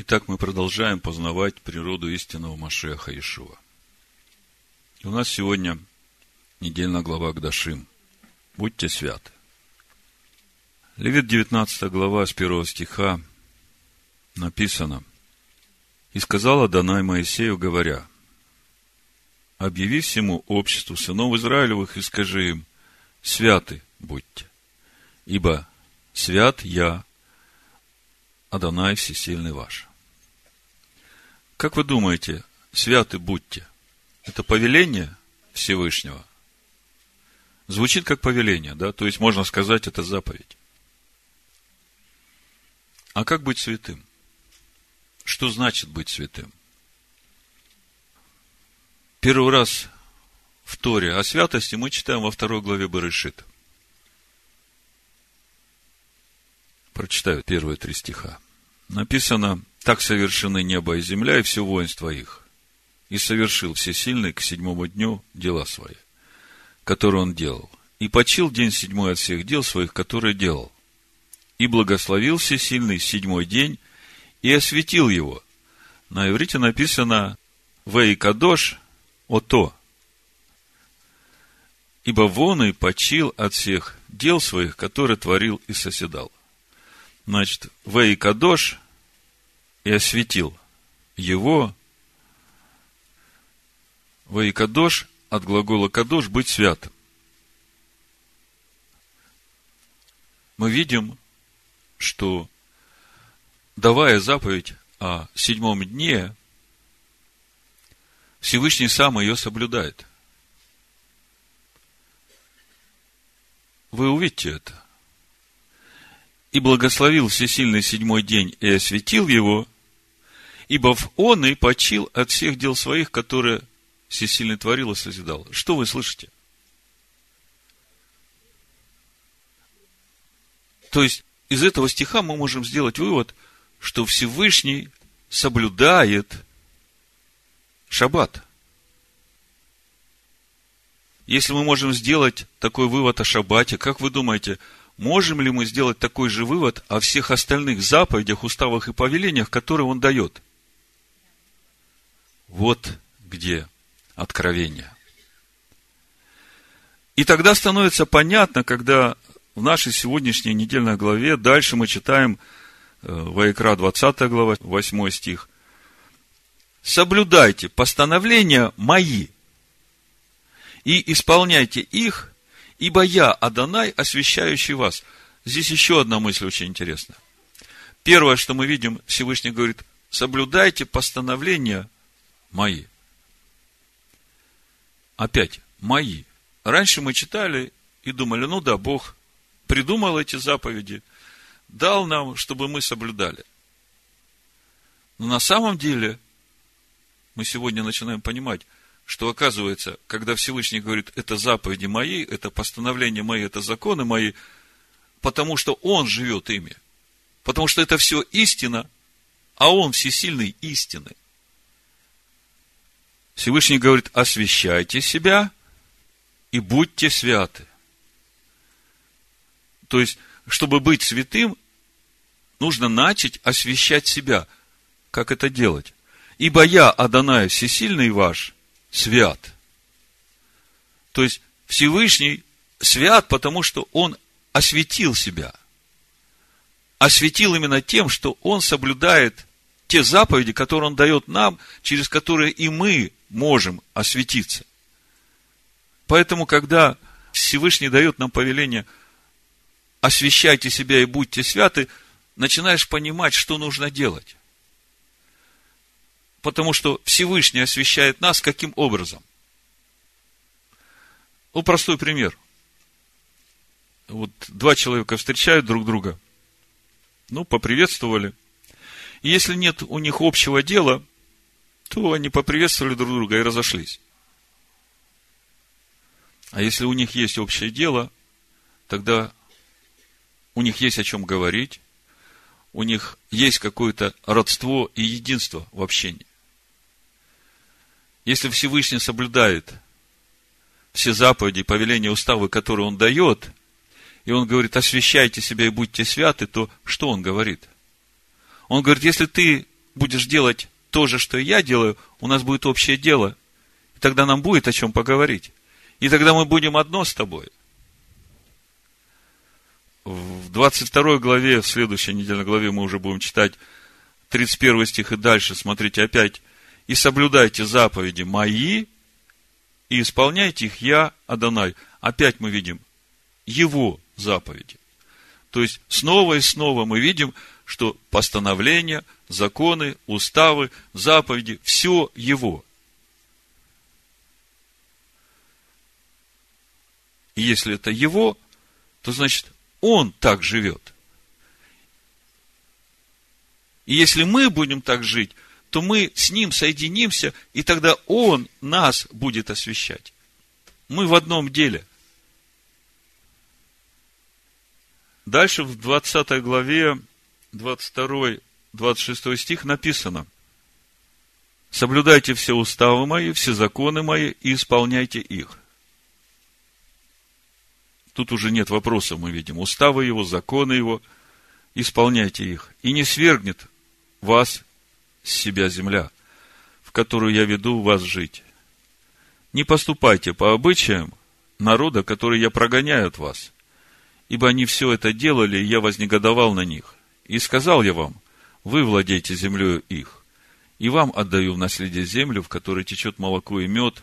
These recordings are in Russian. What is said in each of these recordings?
Итак, мы продолжаем познавать природу истинного Машеха Ишуа. У нас сегодня недельная глава Гдашим. Будьте святы. Левит 19 глава с 1 стиха написано. «И сказала Данай Моисею, говоря, объяви всему обществу сынов Израилевых и скажи им, святы будьте, ибо свят я, Адонай всесильный ваш. Как вы думаете, святы будьте? Это повеление Всевышнего? Звучит как повеление, да? То есть можно сказать, это заповедь. А как быть святым? Что значит быть святым? Первый раз в Торе о святости мы читаем во второй главе Барышит. Прочитаю первые три стиха. Написано, так совершены небо и земля и все воинство их. И совершил всесильный к седьмому дню дела свои, которые он делал. И почил день седьмой от всех дел своих, которые делал. И благословил всесильный седьмой день и осветил его. На иврите написано «Вей кадош ото». Ибо вон и почил от всех дел своих, которые творил и соседал. Значит, Вей Кадош и осветил его. Вей Кадош от глагола Кадош быть святым. Мы видим, что давая заповедь о седьмом дне, Всевышний сам ее соблюдает. Вы увидите это и благословил всесильный седьмой день и осветил его, ибо в он и почил от всех дел своих, которые всесильный творил и созидал. Что вы слышите? То есть, из этого стиха мы можем сделать вывод, что Всевышний соблюдает шаббат. Если мы можем сделать такой вывод о шаббате, как вы думаете, можем ли мы сделать такой же вывод о всех остальных заповедях, уставах и повелениях, которые он дает? Вот где откровение. И тогда становится понятно, когда в нашей сегодняшней недельной главе, дальше мы читаем э, Ваикра 20 глава, 8 стих. Соблюдайте постановления мои и исполняйте их, ибо я, Адонай, освящающий вас. Здесь еще одна мысль очень интересная. Первое, что мы видим, Всевышний говорит, соблюдайте постановления мои. Опять, мои. Раньше мы читали и думали, ну да, Бог придумал эти заповеди, дал нам, чтобы мы соблюдали. Но на самом деле, мы сегодня начинаем понимать, что оказывается, когда Всевышний говорит, это заповеди мои, это постановления мои, это законы мои, потому что Он живет ими. Потому что это все истина, а Он всесильный истины. Всевышний говорит, освящайте себя и будьте святы. То есть, чтобы быть святым, нужно начать освящать себя. Как это делать? Ибо я, Адонай, всесильный ваш – свят. То есть Всевышний свят, потому что Он осветил себя. Осветил именно тем, что Он соблюдает те заповеди, которые Он дает нам, через которые и мы можем осветиться. Поэтому, когда Всевышний дает нам повеление освящайте себя и будьте святы, начинаешь понимать, что нужно делать. Потому что Всевышний освещает нас каким образом? Ну, простой пример. Вот два человека встречают друг друга, ну, поприветствовали. И если нет у них общего дела, то они поприветствовали друг друга и разошлись. А если у них есть общее дело, тогда у них есть о чем говорить, у них есть какое-то родство и единство в общении. Если Всевышний соблюдает все заповеди, повеления, уставы, которые Он дает, и Он говорит, освящайте себя и будьте святы, то что Он говорит? Он говорит, если ты будешь делать то же, что и я делаю, у нас будет общее дело. И тогда нам будет о чем поговорить. И тогда мы будем одно с тобой. В 22 главе, в следующей недельной главе мы уже будем читать 31 стих и дальше. Смотрите опять. «И соблюдайте заповеди мои, и исполняйте их я, Адонай». Опять мы видим его заповеди. То есть, снова и снова мы видим, что постановления, законы, уставы, заповеди, все его. И если это его, то значит, он так живет. И если мы будем так жить, то мы с ним соединимся, и тогда он нас будет освещать. Мы в одном деле. Дальше в 20 главе, 22, 26 стих написано. Соблюдайте все уставы мои, все законы мои и исполняйте их. Тут уже нет вопросов, мы видим. Уставы его, законы его, исполняйте их. И не свергнет вас с себя земля, в которую я веду вас жить. Не поступайте по обычаям народа, который я прогоняю от вас – ибо они все это делали, и я вознегодовал на них. И сказал я вам, вы владеете землею их, и вам отдаю в наследие землю, в которой течет молоко и мед.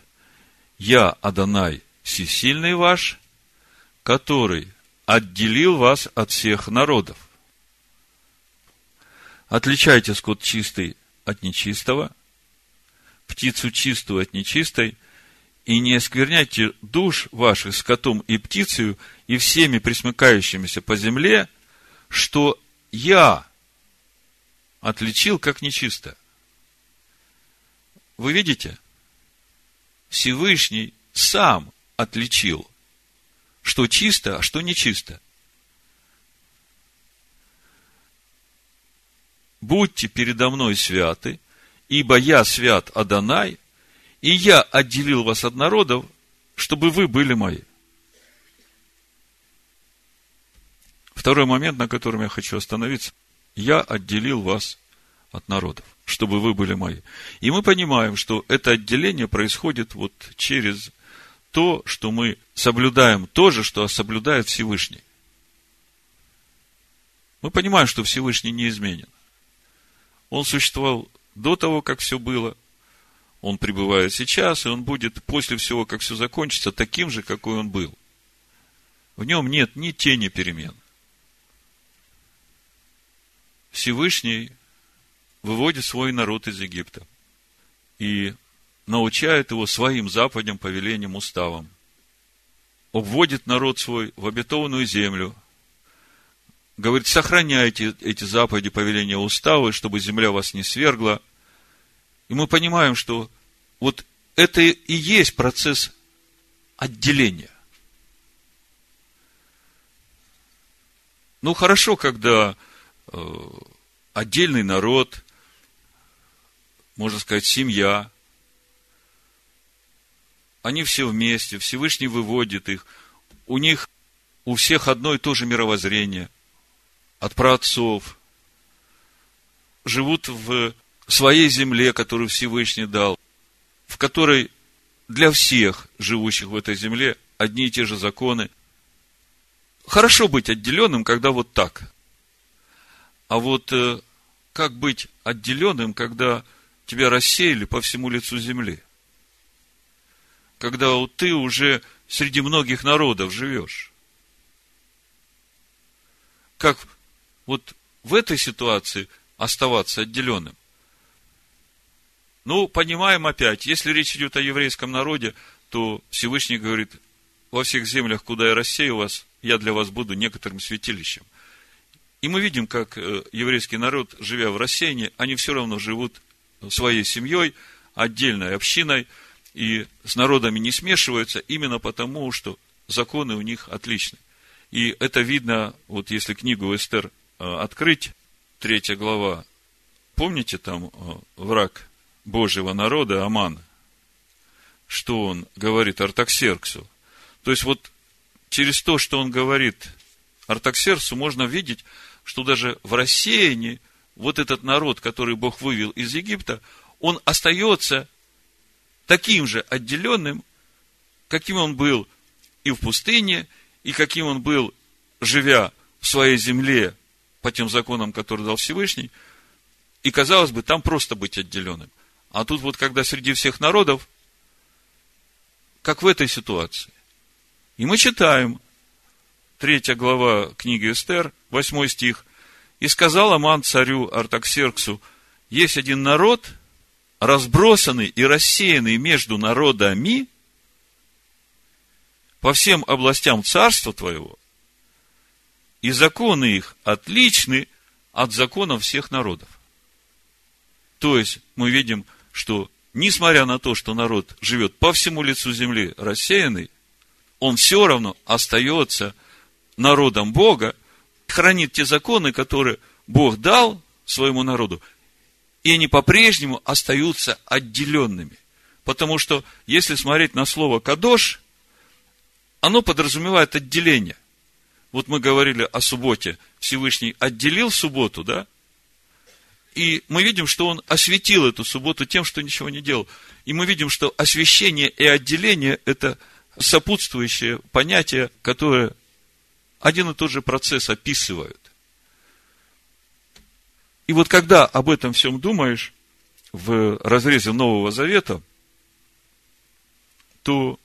Я, Адонай, всесильный ваш, который отделил вас от всех народов. Отличайте скот чистый от нечистого, птицу чистую от нечистой, и не оскверняйте душ ваших скотом и птицею и всеми присмыкающимися по земле, что я отличил как нечисто. Вы видите? Всевышний сам отличил, что чисто, а что нечисто. Будьте передо мной святы, ибо я свят Адонай – и я отделил вас от народов, чтобы вы были мои. Второй момент, на котором я хочу остановиться. Я отделил вас от народов, чтобы вы были мои. И мы понимаем, что это отделение происходит вот через то, что мы соблюдаем то же, что соблюдает Всевышний. Мы понимаем, что Всевышний не изменен. Он существовал до того, как все было, он пребывает сейчас, и он будет после всего, как все закончится, таким же, какой он был. В нем нет ни тени перемен. Всевышний выводит свой народ из Египта и научает его своим заповедям, повелениям, уставам. Обводит народ свой в обетованную землю. Говорит, сохраняйте эти заповеди, повеления, уставы, чтобы земля вас не свергла – и мы понимаем, что вот это и есть процесс отделения. Ну, хорошо, когда отдельный народ, можно сказать, семья, они все вместе, Всевышний выводит их, у них у всех одно и то же мировоззрение, от праотцов, живут в своей земле, которую Всевышний дал, в которой для всех живущих в этой земле одни и те же законы. Хорошо быть отделенным, когда вот так. А вот э, как быть отделенным, когда тебя рассеяли по всему лицу земли? Когда вот ты уже среди многих народов живешь? Как вот в этой ситуации оставаться отделенным? Ну, понимаем опять, если речь идет о еврейском народе, то Всевышний говорит, во всех землях, куда я рассею вас, я для вас буду некоторым святилищем. И мы видим, как э, еврейский народ, живя в рассеянии, они все равно живут своей семьей, отдельной общиной, и с народами не смешиваются именно потому, что законы у них отличны. И это видно, вот если книгу Эстер э, открыть, третья глава, помните там э, враг Божьего народа, Аман, что он говорит Артаксерксу. То есть вот через то, что он говорит Артаксерксу, можно видеть, что даже в рассеянии вот этот народ, который Бог вывел из Египта, он остается таким же отделенным, каким он был и в пустыне, и каким он был, живя в своей земле по тем законам, которые дал Всевышний. И, казалось бы, там просто быть отделенным. А тут вот, когда среди всех народов, как в этой ситуации. И мы читаем, третья глава книги Эстер, восьмой стих. «И сказал Аман царю Артаксерксу, есть один народ, разбросанный и рассеянный между народами по всем областям царства твоего, и законы их отличны от законов всех народов. То есть, мы видим, что, несмотря на то, что народ живет по всему лицу земли рассеянный, он все равно остается народом Бога, хранит те законы, которые Бог дал своему народу, и они по-прежнему остаются отделенными. Потому что, если смотреть на слово «кадош», оно подразумевает отделение. Вот мы говорили о субботе. Всевышний отделил субботу, да? И мы видим, что он осветил эту субботу тем, что ничего не делал. И мы видим, что освящение и отделение – это сопутствующие понятия, которые один и тот же процесс описывают. И вот когда об этом всем думаешь, в разрезе Нового Завета, то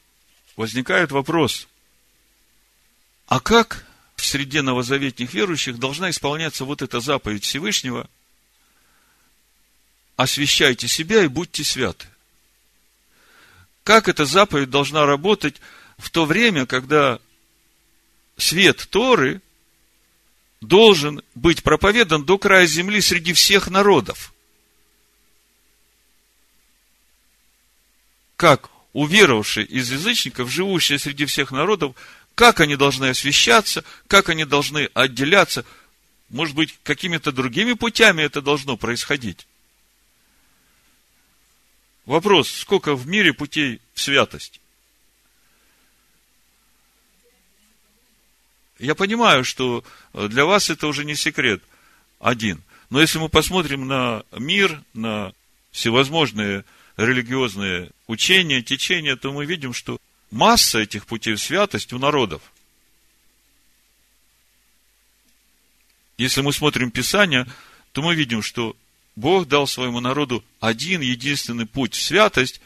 возникает вопрос, а как в среде новозаветних верующих должна исполняться вот эта заповедь Всевышнего «Освящайте себя и будьте святы». Как эта заповедь должна работать в то время, когда свет Торы должен быть проповедан до края земли среди всех народов. Как уверовавшие из язычников, живущие среди всех народов, как они должны освещаться, как они должны отделяться, может быть, какими-то другими путями это должно происходить. Вопрос, сколько в мире путей в святость? Я понимаю, что для вас это уже не секрет один. Но если мы посмотрим на мир, на всевозможные религиозные учения, течения, то мы видим, что масса этих путей в святость у народов. Если мы смотрим Писание, то мы видим, что Бог дал своему народу один единственный путь в святость,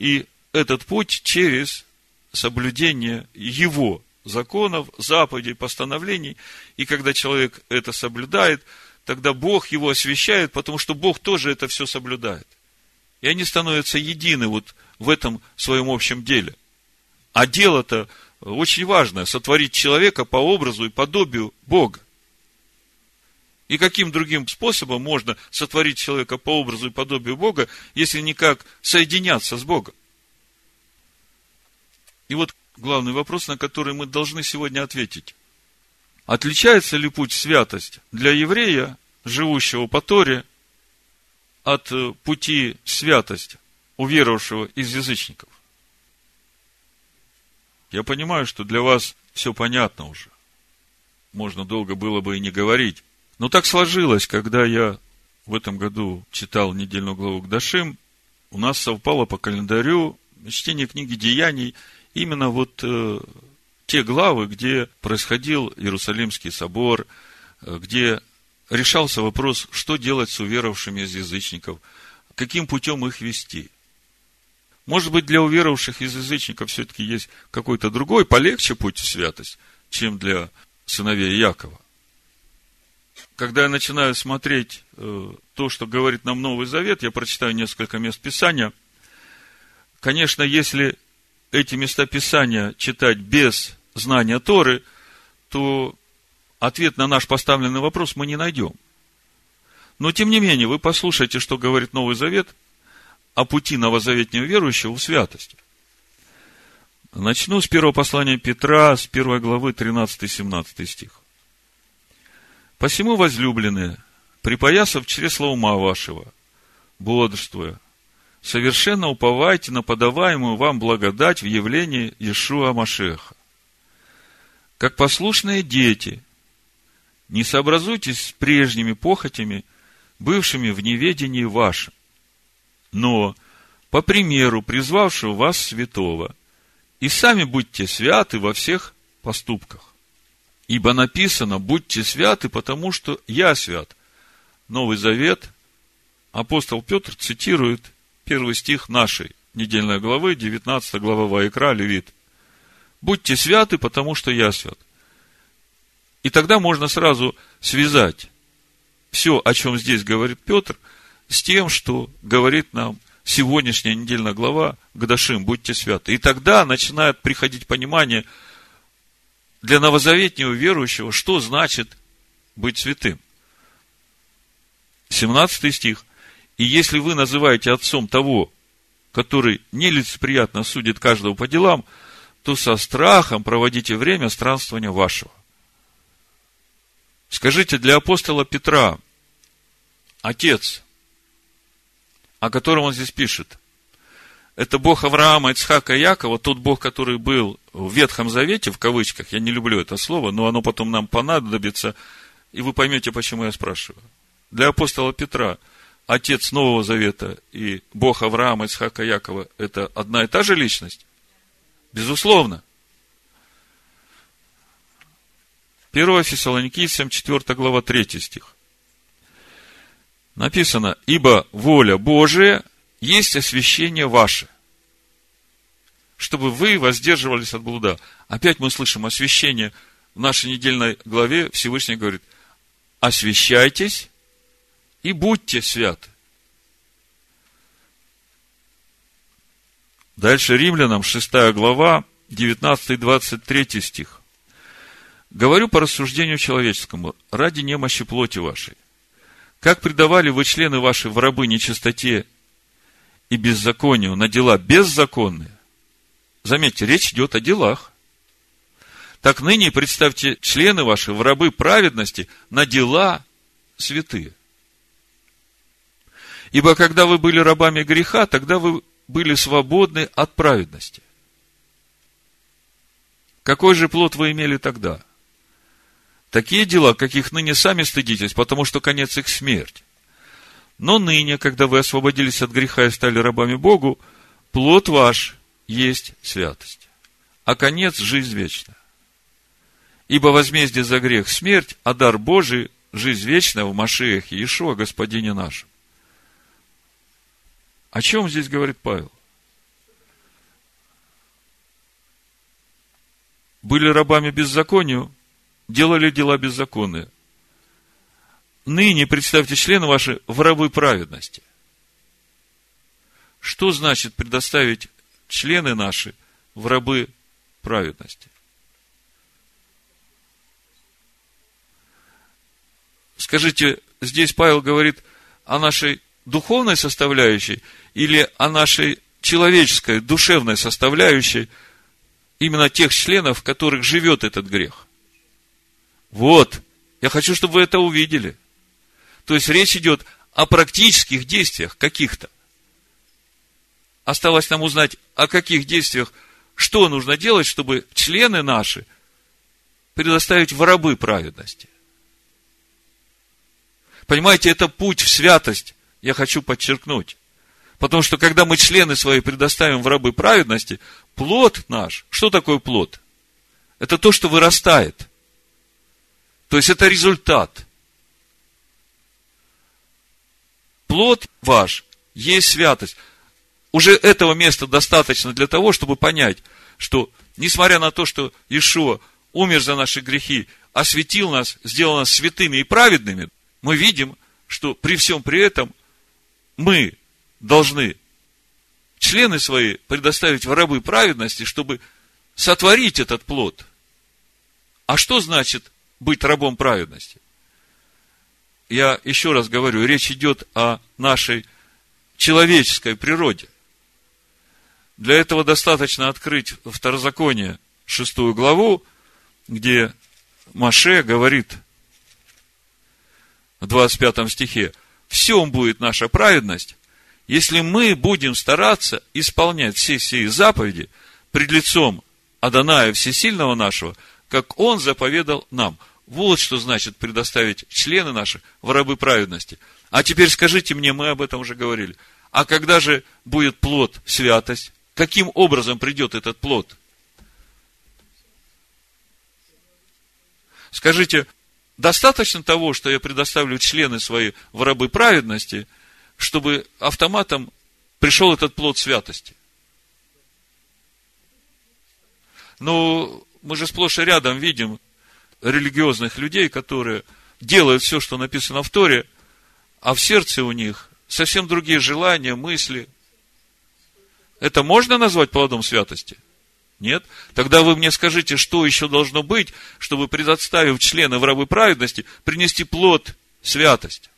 и этот путь через соблюдение Его законов, заповедей, постановлений. И когда человек это соблюдает, тогда Бог его освящает, потому что Бог тоже это все соблюдает. И они становятся едины вот в этом своем общем деле. А дело-то очень важное – сотворить человека по образу и подобию Бога. И каким другим способом можно сотворить человека по образу и подобию Бога, если никак соединяться с Богом? И вот главный вопрос, на который мы должны сегодня ответить. Отличается ли путь святость для еврея, живущего по Торе, от э, пути святость уверовавшего из язычников? Я понимаю, что для вас все понятно уже. Можно долго было бы и не говорить. Но так сложилось, когда я в этом году читал недельную главу к Дашим, у нас совпало по календарю чтение книги Деяний именно вот э, те главы, где происходил Иерусалимский собор, э, где решался вопрос, что делать с уверовавшими из язычников, каким путем их вести. Может быть, для уверовавших из язычников все-таки есть какой-то другой, полегче путь в святость, чем для сыновей Якова. Когда я начинаю смотреть э, то, что говорит нам Новый Завет, я прочитаю несколько мест Писания. Конечно, если эти места Писания читать без знания Торы, то ответ на наш поставленный вопрос мы не найдем. Но, тем не менее, вы послушайте, что говорит Новый Завет о пути новозаветнего верующего в святость. Начну с первого послания Петра, с первой главы, 13-17 стих. «Посему, возлюбленные, припоясав чресла ума вашего, бодрствуя, совершенно уповайте на подаваемую вам благодать в явлении Иешуа Машеха. Как послушные дети, не сообразуйтесь с прежними похотями, бывшими в неведении вашем. Но, по примеру призвавшего вас святого, и сами будьте святы во всех поступках. Ибо написано, будьте святы, потому что я свят. Новый Завет, апостол Петр цитирует первый стих нашей недельной главы, 19 глава Ваикра, Левит. Будьте святы, потому что я свят. И тогда можно сразу связать все, о чем здесь говорит Петр, с тем, что говорит нам сегодняшняя недельная глава Гдашим, будьте святы. И тогда начинает приходить понимание для новозаветнего верующего, что значит быть святым. 17 стих. И если вы называете отцом того, который нелицеприятно судит каждого по делам, то со страхом проводите время странствования вашего. Скажите, для апостола Петра, отец, о котором он здесь пишет, это Бог Авраама, Ицхака и Якова, тот Бог, который был в Ветхом Завете, в кавычках, я не люблю это слово, но оно потом нам понадобится, и вы поймете, почему я спрашиваю. Для апостола Петра Отец Нового Завета и Бог Авраама, Ицхака, Якова – это одна и та же личность? Безусловно. 1 Фессалоникийцам, 4 глава, 3 стих. Написано, ибо воля Божия есть освящение ваше, чтобы вы воздерживались от блуда. Опять мы слышим освящение в нашей недельной главе Всевышний говорит, освящайтесь и будьте святы. Дальше римлянам, 6 глава, 19-23 стих. Говорю по рассуждению человеческому, ради немощи плоти вашей. Как предавали вы члены ваши в рабы нечистоте и беззаконию на дела беззаконные, заметьте, речь идет о делах, так ныне представьте члены ваши в рабы праведности на дела святые. Ибо когда вы были рабами греха, тогда вы были свободны от праведности. Какой же плод вы имели тогда? Такие дела, каких ныне сами стыдитесь, потому что конец их смерть. Но ныне, когда вы освободились от греха и стали рабами Богу, плод ваш есть святость, а конец – жизнь вечная. Ибо возмездие за грех – смерть, а дар Божий – жизнь вечная в Машиях Иешуа, Господине нашем. О чем здесь говорит Павел? Были рабами беззаконию, делали дела беззаконные. Ныне представьте члены ваши в рабы праведности. Что значит предоставить члены наши в рабы праведности? Скажите, здесь Павел говорит о нашей духовной составляющей или о нашей человеческой, душевной составляющей именно тех членов, в которых живет этот грех. Вот. Я хочу, чтобы вы это увидели. То есть речь идет о практических действиях каких-то. Осталось нам узнать, о каких действиях, что нужно делать, чтобы члены наши предоставить в рабы праведности. Понимаете, это путь в святость, я хочу подчеркнуть. Потому что, когда мы члены свои предоставим в рабы праведности, плод наш, что такое плод? Это то, что вырастает. То есть, это результат. Плод ваш есть святость. Уже этого места достаточно для того, чтобы понять, что, несмотря на то, что Ишуа умер за наши грехи, осветил нас, сделал нас святыми и праведными, мы видим, что при всем при этом мы должны члены свои предоставить в рабы праведности, чтобы сотворить этот плод. А что значит быть рабом праведности? Я еще раз говорю, речь идет о нашей человеческой природе. Для этого достаточно открыть Второзаконие, шестую главу, где Маше говорит в 25 стихе, в всем будет наша праведность, если мы будем стараться исполнять все сии заповеди пред лицом Аданая Всесильного нашего, как Он заповедал нам. Вот что значит предоставить члены наши в рабы праведности. А теперь скажите мне, мы об этом уже говорили. А когда же будет плод святость? Каким образом придет этот плод? Скажите, достаточно того, что я предоставлю члены свои в рабы праведности, чтобы автоматом пришел этот плод святости? Ну, мы же сплошь и рядом видим религиозных людей, которые делают все, что написано в Торе, а в сердце у них совсем другие желания, мысли. Это можно назвать плодом святости? Нет? Тогда вы мне скажите, что еще должно быть, чтобы, предоставив члены в рабы праведности, принести плод святости?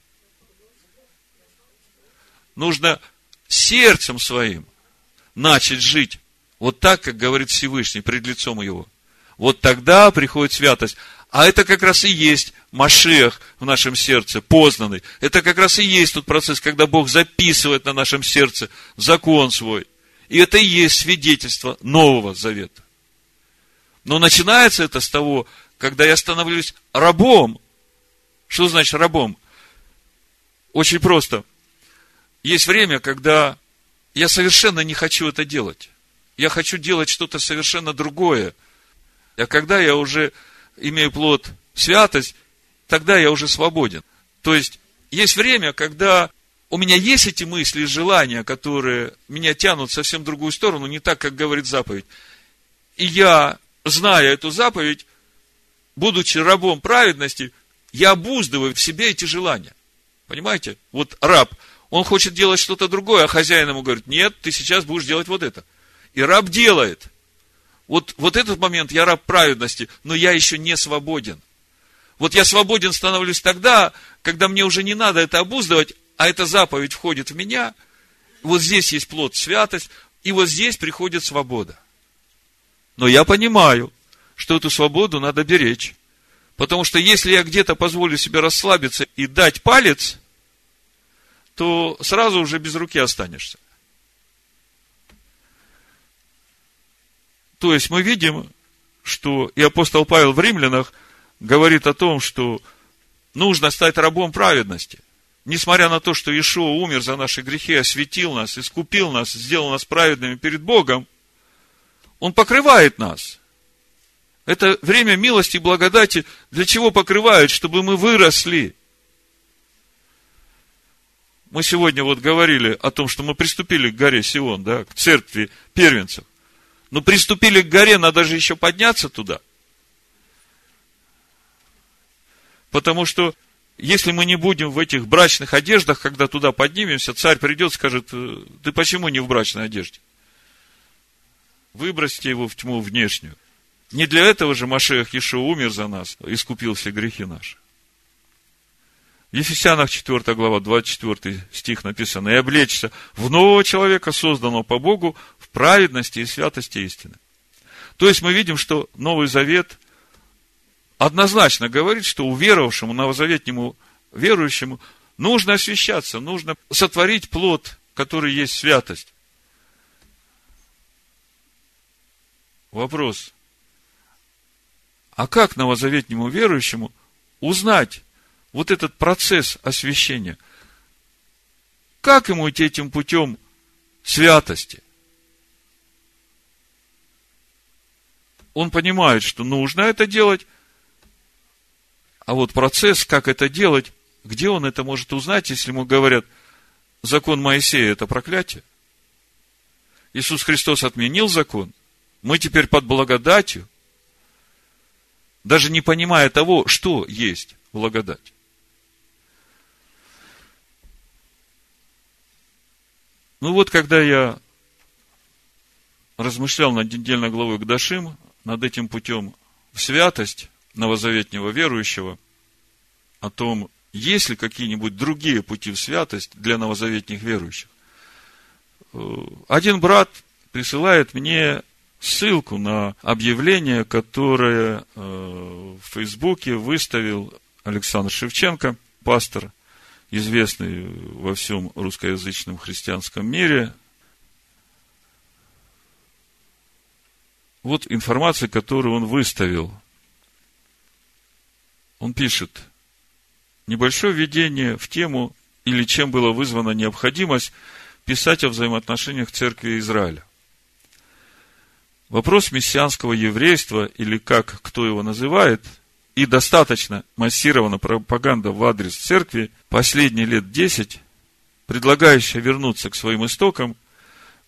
Нужно сердцем своим начать жить вот так, как говорит Всевышний пред лицом его. Вот тогда приходит святость. А это как раз и есть Машех в нашем сердце, познанный. Это как раз и есть тот процесс, когда Бог записывает на нашем сердце закон свой. И это и есть свидетельство Нового Завета. Но начинается это с того, когда я становлюсь рабом. Что значит рабом? Очень просто. Есть время, когда я совершенно не хочу это делать. Я хочу делать что-то совершенно другое. А когда я уже имею плод святость, тогда я уже свободен. То есть, есть время, когда у меня есть эти мысли, желания, которые меня тянут совсем в другую сторону, не так, как говорит заповедь. И я, зная эту заповедь, будучи рабом праведности, я обуздываю в себе эти желания. Понимаете? Вот раб, он хочет делать что-то другое, а хозяин ему говорит, нет, ты сейчас будешь делать вот это. И раб делает. Вот, вот этот момент я раб праведности, но я еще не свободен. Вот я свободен становлюсь тогда, когда мне уже не надо это обуздывать, а эта заповедь входит в меня. Вот здесь есть плод святость, и вот здесь приходит свобода. Но я понимаю, что эту свободу надо беречь. Потому что если я где-то позволю себе расслабиться и дать палец, то сразу уже без руки останешься. То есть мы видим, что и апостол Павел в римлянах говорит о том, что нужно стать рабом праведности. Несмотря на то, что Ишуа умер за наши грехи, осветил нас, искупил нас, сделал нас праведными перед Богом, Он покрывает нас. Это время милости и благодати для чего покрывает? Чтобы мы выросли. Мы сегодня вот говорили о том, что мы приступили к горе Сион, да, к церкви первенцев. Но приступили к горе, надо же еще подняться туда. Потому что если мы не будем в этих брачных одеждах, когда туда поднимемся, царь придет и скажет, «Э, ты почему не в брачной одежде? Выбросьте его в тьму внешнюю. Не для этого же Машех Ишуа умер за нас, искупил все грехи наши. В Ефесянах 4 глава, 24 стих написано, «И облечься в нового человека, созданного по Богу, в праведности и святости истины». То есть мы видим, что Новый Завет однозначно говорит, что уверовавшему, новозаветнему верующему нужно освящаться, нужно сотворить плод, который есть святость. Вопрос. А как новозаветнему верующему узнать, вот этот процесс освящения, как ему идти этим путем святости? Он понимает, что нужно это делать, а вот процесс, как это делать, где он это может узнать, если ему говорят, закон Моисея – это проклятие? Иисус Христос отменил закон, мы теперь под благодатью, даже не понимая того, что есть благодать. Ну вот, когда я размышлял над недельной главой Гдашим, над этим путем в святость новозаветнего верующего, о том, есть ли какие-нибудь другие пути в святость для новозаветних верующих. Э, один брат присылает мне ссылку на объявление, которое э, в Фейсбуке выставил Александр Шевченко, пастор известный во всем русскоязычном христианском мире. Вот информация, которую он выставил. Он пишет, небольшое введение в тему или чем была вызвана необходимость писать о взаимоотношениях церкви и Израиля. Вопрос мессианского еврейства, или как кто его называет, и достаточно массирована пропаганда в адрес церкви последние лет десять, предлагающая вернуться к своим истокам,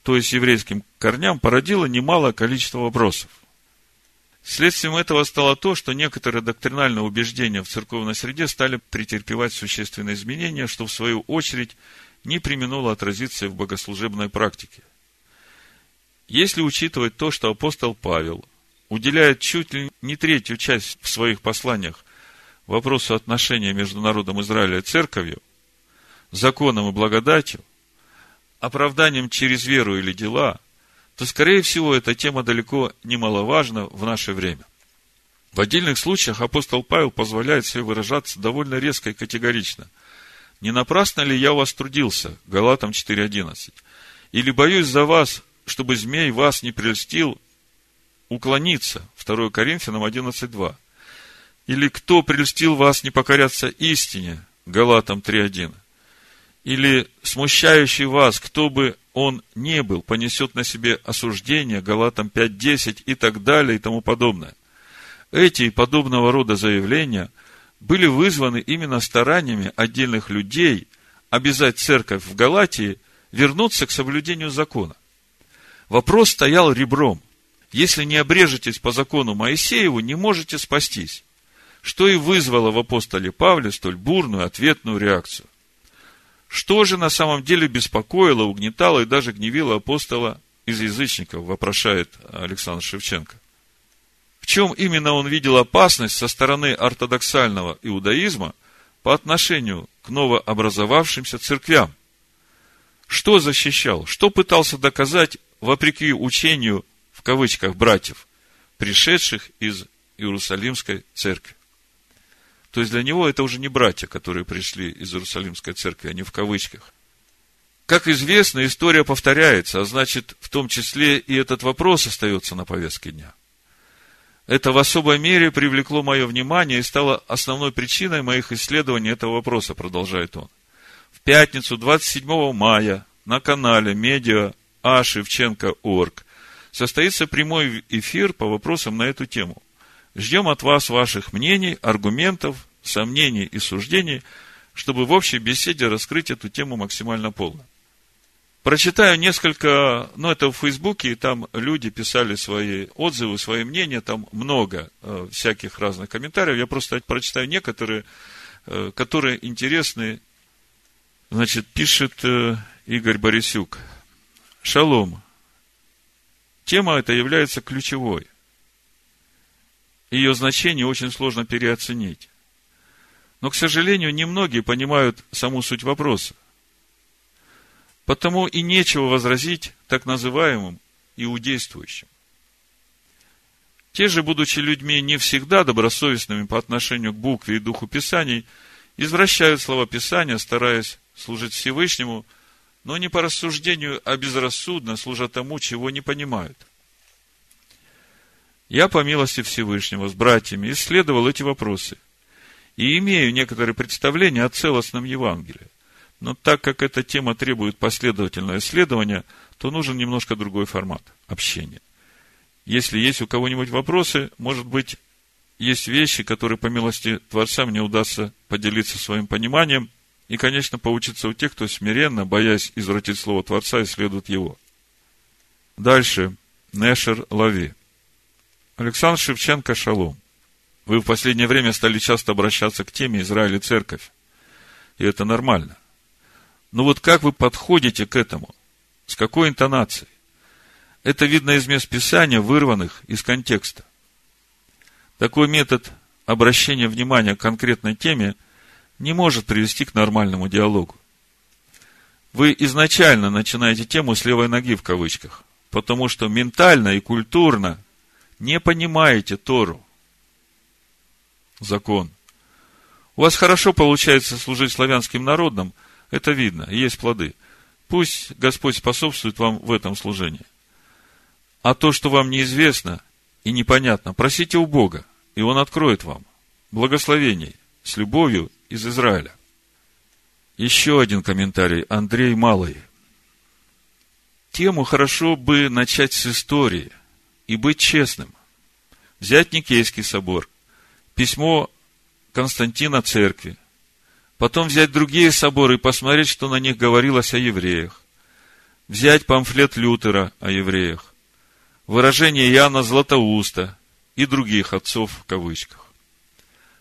то есть еврейским корням, породила немалое количество вопросов. Следствием этого стало то, что некоторые доктринальные убеждения в церковной среде стали претерпевать существенные изменения, что в свою очередь не применуло отразиться в богослужебной практике. Если учитывать то, что апостол Павел уделяет чуть ли не третью часть в своих посланиях вопросу отношения между народом Израиля и церковью, законом и благодатью, оправданием через веру или дела, то, скорее всего, эта тема далеко немаловажна в наше время. В отдельных случаях апостол Павел позволяет себе выражаться довольно резко и категорично. «Не напрасно ли я у вас трудился?» Галатам 4.11. «Или боюсь за вас, чтобы змей вас не прельстил, уклониться?» 2 Коринфянам 11.2. «Или кто прельстил вас не покоряться истине?» Галатам 3.1 или смущающий вас, кто бы он не был, понесет на себе осуждение, Галатам 5.10 и так далее и тому подобное. Эти и подобного рода заявления были вызваны именно стараниями отдельных людей обязать церковь в Галатии вернуться к соблюдению закона. Вопрос стоял ребром. Если не обрежетесь по закону Моисееву, не можете спастись. Что и вызвало в апостоле Павле столь бурную ответную реакцию. Что же на самом деле беспокоило, угнетало и даже гневило апостола из язычников, вопрошает Александр Шевченко. В чем именно он видел опасность со стороны ортодоксального иудаизма по отношению к новообразовавшимся церквям? Что защищал, что пытался доказать вопреки учению, в кавычках, братьев, пришедших из Иерусалимской церкви? То есть для него это уже не братья, которые пришли из Иерусалимской церкви, они в кавычках. Как известно, история повторяется, а значит, в том числе и этот вопрос остается на повестке дня. Это в особой мере привлекло мое внимание и стало основной причиной моих исследований этого вопроса, продолжает он. В пятницу 27 мая на канале Медиа А. Шевченко Орг состоится прямой эфир по вопросам на эту тему. Ждем от вас ваших мнений, аргументов, сомнений и суждений, чтобы в общей беседе раскрыть эту тему максимально полно. Прочитаю несколько, ну, это в Фейсбуке, и там люди писали свои отзывы, свои мнения, там много э, всяких разных комментариев. Я просто прочитаю некоторые, э, которые интересны. Значит, пишет э, Игорь Борисюк. Шалом. Тема эта является ключевой ее значение очень сложно переоценить. Но, к сожалению, немногие понимают саму суть вопроса. Потому и нечего возразить так называемым иудействующим. Те же, будучи людьми не всегда добросовестными по отношению к букве и духу Писаний, извращают слова Писания, стараясь служить Всевышнему, но не по рассуждению, а безрассудно служа тому, чего не понимают – я, по милости Всевышнего, с братьями исследовал эти вопросы и имею некоторые представления о целостном Евангелии. Но так как эта тема требует последовательного исследования, то нужен немножко другой формат общения. Если есть у кого-нибудь вопросы, может быть, есть вещи, которые, по милости Творца, мне удастся поделиться своим пониманием и, конечно, поучиться у тех, кто смиренно, боясь извратить слово Творца, исследует его. Дальше. Нешер Лави. Александр Шевченко, шалом. Вы в последнее время стали часто обращаться к теме Израиль и церковь. И это нормально. Но вот как вы подходите к этому? С какой интонацией? Это видно из мест Писания, вырванных из контекста. Такой метод обращения внимания к конкретной теме не может привести к нормальному диалогу. Вы изначально начинаете тему с левой ноги в кавычках, потому что ментально и культурно не понимаете Тору, закон. У вас хорошо получается служить славянским народам, это видно, есть плоды. Пусть Господь способствует вам в этом служении. А то, что вам неизвестно и непонятно, просите у Бога, и Он откроет вам благословений с любовью из Израиля. Еще один комментарий. Андрей Малый. Тему хорошо бы начать с истории и быть честным. Взять Никейский собор, письмо Константина церкви, потом взять другие соборы и посмотреть, что на них говорилось о евреях, взять памфлет Лютера о евреях, выражение Иоанна Златоуста и других отцов в кавычках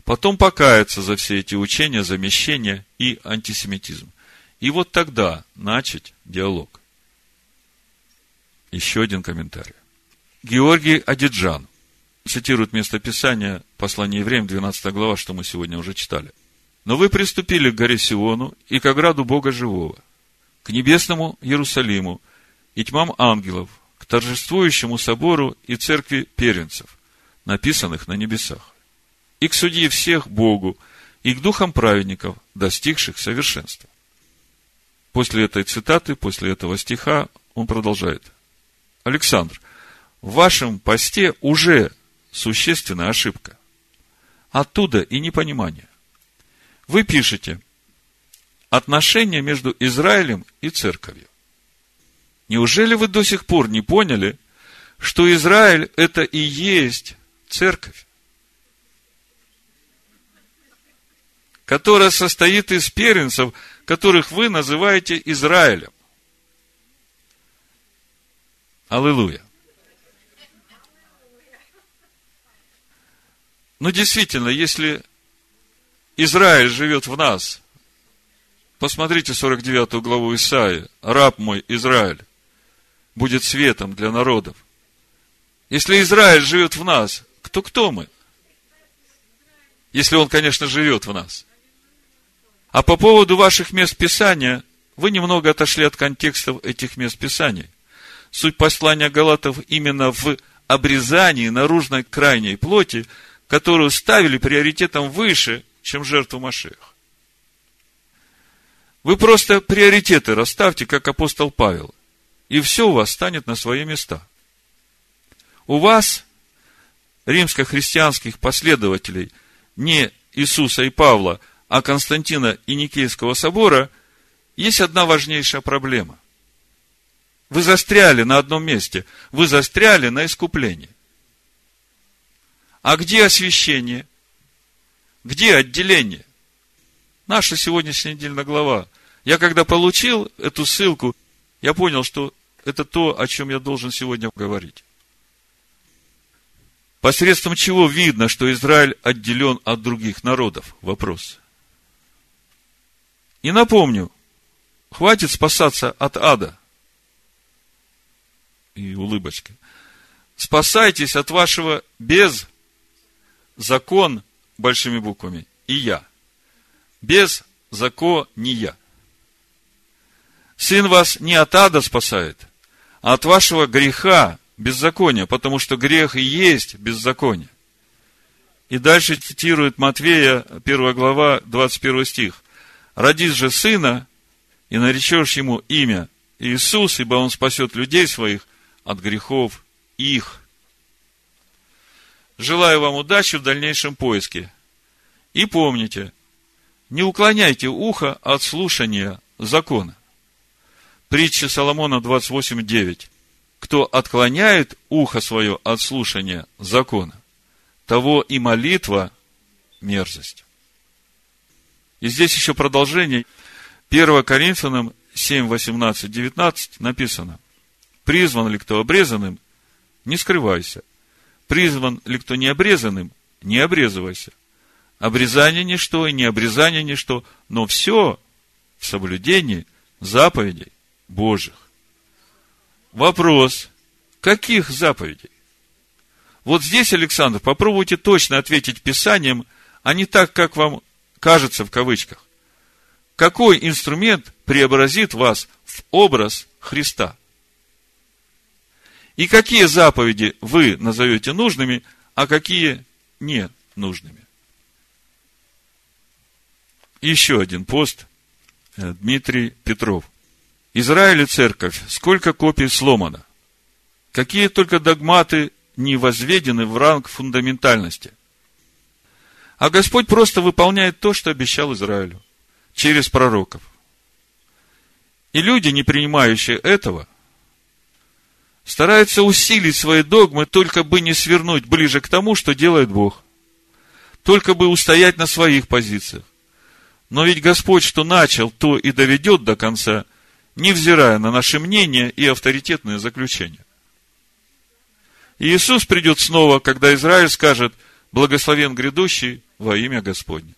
потом покаяться за все эти учения, замещения и антисемитизм. И вот тогда начать диалог. Еще один комментарий. Георгий Адиджан цитирует местописание послания евреям, 12 глава, что мы сегодня уже читали. «Но вы приступили к горе Сиону и к ограду Бога Живого, к небесному Иерусалиму и тьмам ангелов, к торжествующему собору и церкви первенцев, написанных на небесах и к судье всех Богу, и к духам праведников, достигших совершенства. После этой цитаты, после этого стиха, он продолжает. Александр, в вашем посте уже существенная ошибка. Оттуда и непонимание. Вы пишете отношения между Израилем и церковью. Неужели вы до сих пор не поняли, что Израиль это и есть церковь? которая состоит из первенцев, которых вы называете Израилем. Аллилуйя. Ну, действительно, если Израиль живет в нас, посмотрите 49 главу Исаии, раб мой Израиль будет светом для народов. Если Израиль живет в нас, кто кто мы? Если он, конечно, живет в нас – а по поводу ваших мест Писания, вы немного отошли от контекстов этих мест Писаний. Суть послания Галатов именно в обрезании наружной крайней плоти, которую ставили приоритетом выше, чем жертву Машех. Вы просто приоритеты расставьте, как апостол Павел, и все у вас станет на свои места. У вас, римско-христианских последователей, не Иисуса и Павла – а Константина и Никейского собора, есть одна важнейшая проблема. Вы застряли на одном месте. Вы застряли на искуплении. А где освящение? Где отделение? Наша сегодняшняя недельная глава. Я когда получил эту ссылку, я понял, что это то, о чем я должен сегодня говорить. Посредством чего видно, что Израиль отделен от других народов? Вопрос. И напомню, хватит спасаться от ада. И улыбочка. Спасайтесь от вашего без закон большими буквами и я. Без закония. Сын вас не от ада спасает, а от вашего греха, беззакония, потому что грех и есть беззаконие. И дальше цитирует Матвея, 1 глава, 21 стих родишь же сына, и наречешь ему имя Иисус, ибо он спасет людей своих от грехов их. Желаю вам удачи в дальнейшем поиске. И помните, не уклоняйте ухо от слушания закона. Притча Соломона 28.9. Кто отклоняет ухо свое от слушания закона, того и молитва мерзость. И здесь еще продолжение. 1 Коринфянам 7, 18, 19 написано. Призван ли кто обрезанным, не скрывайся. Призван ли кто не обрезанным, не обрезывайся. Обрезание ничто и не обрезание ничто, но все в соблюдении заповедей Божьих. Вопрос, каких заповедей? Вот здесь, Александр, попробуйте точно ответить Писанием, а не так, как вам кажется в кавычках. Какой инструмент преобразит вас в образ Христа? И какие заповеди вы назовете нужными, а какие не нужными? Еще один пост. Э, Дмитрий Петров. Израиль и церковь, сколько копий сломано? Какие только догматы не возведены в ранг фундаментальности – а Господь просто выполняет то, что обещал Израилю. через пророков. И люди, не принимающие этого, стараются усилить свои догмы, только бы не свернуть ближе к тому, что делает Бог. Только бы устоять на своих позициях. Но ведь Господь, что начал, то и доведет до конца, невзирая на наши мнения и авторитетные заключения. Иисус придет снова, когда Израиль скажет, благословен грядущий во имя Господне.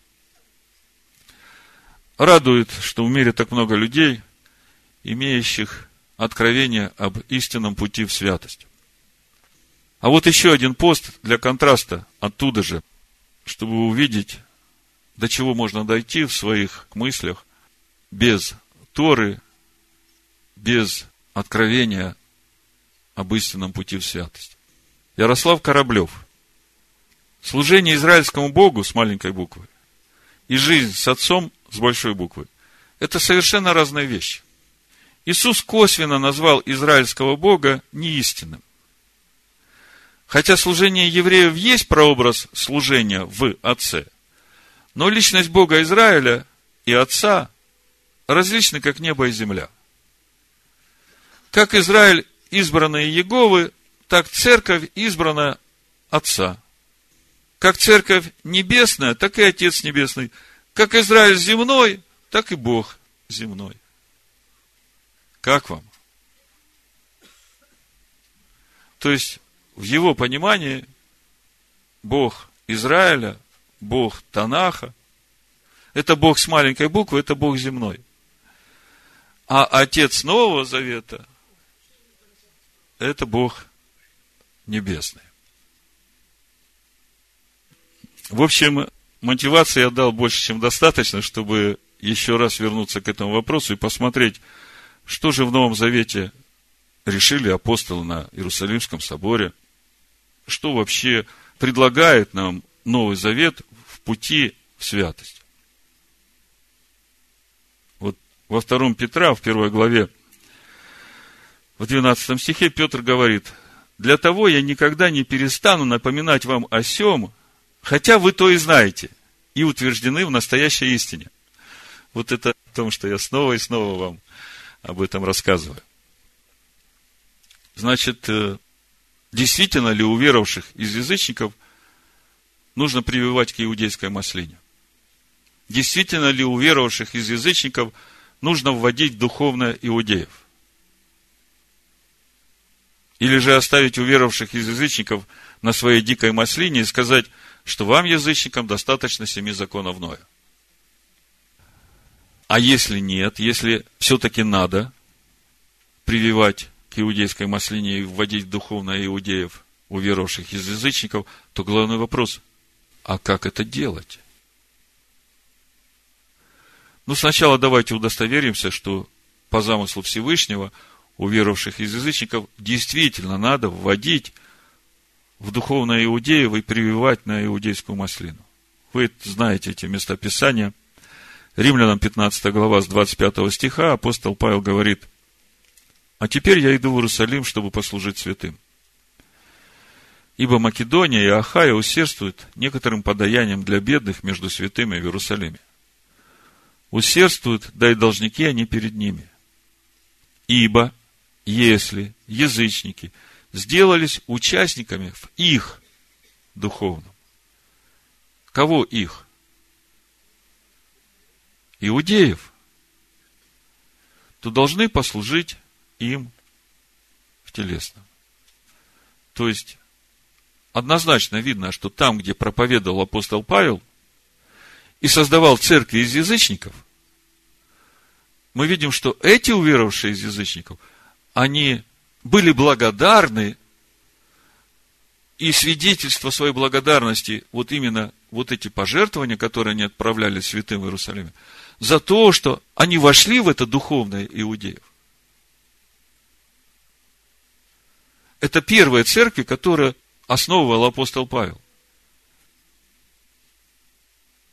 Радует, что в мире так много людей, имеющих откровение об истинном пути в святость. А вот еще один пост для контраста оттуда же, чтобы увидеть, до чего можно дойти в своих мыслях без Торы, без откровения об истинном пути в святость. Ярослав Кораблев. Служение израильскому Богу с маленькой буквы и жизнь с отцом с большой буквы – это совершенно разные вещи. Иисус косвенно назвал израильского Бога неистинным. Хотя служение евреев есть прообраз служения в Отце, но личность Бога Израиля и Отца различны, как небо и земля. Как Израиль избранные Еговы, так церковь избрана Отца. Как церковь небесная, так и Отец небесный. Как Израиль земной, так и Бог земной. Как вам? То есть, в его понимании, Бог Израиля, Бог Танаха, это Бог с маленькой буквы, это Бог земной. А Отец Нового Завета – это Бог небесный. В общем, мотивации я дал больше, чем достаточно, чтобы еще раз вернуться к этому вопросу и посмотреть, что же в Новом Завете решили апостолы на Иерусалимском соборе? Что вообще предлагает нам Новый Завет в пути в святость? Вот во втором Петра, в первой главе, в 12 стихе Петр говорит, «Для того я никогда не перестану напоминать вам о сем, хотя вы то и знаете, и утверждены в настоящей истине». Вот это о том, что я снова и снова вам об этом рассказываю. Значит, э, действительно ли у веровавших из язычников нужно прививать к иудейской маслине? Действительно ли у веровавших из язычников нужно вводить духовное иудеев? Или же оставить уверовавших из язычников на своей дикой маслине и сказать, что вам, язычникам, достаточно семи законов Ноя? А если нет, если все-таки надо прививать к иудейской маслине и вводить духовно иудеев, уверовавших из язычников, то главный вопрос, а как это делать? Ну, сначала давайте удостоверимся, что по замыслу Всевышнего уверовавших из язычников действительно надо вводить в духовное иудеев и прививать на иудейскую маслину. Вы знаете эти места Писания – Римлянам 15 глава с 25 стиха апостол Павел говорит, «А теперь я иду в Иерусалим, чтобы послужить святым. Ибо Македония и Ахая усердствуют некоторым подаянием для бедных между святыми в Иерусалиме. Усердствуют, да и должники они перед ними. Ибо, если язычники сделались участниками в их духовном, кого их? Иудеев, то должны послужить им в телесном. То есть, однозначно видно, что там, где проповедовал апостол Павел и создавал церкви из язычников, мы видим, что эти уверовавшие из язычников, они были благодарны и свидетельство своей благодарности, вот именно вот эти пожертвования, которые они отправляли святым в Иерусалиме, за то, что они вошли в это духовное иудеев. Это первая церковь, которую основывал апостол Павел.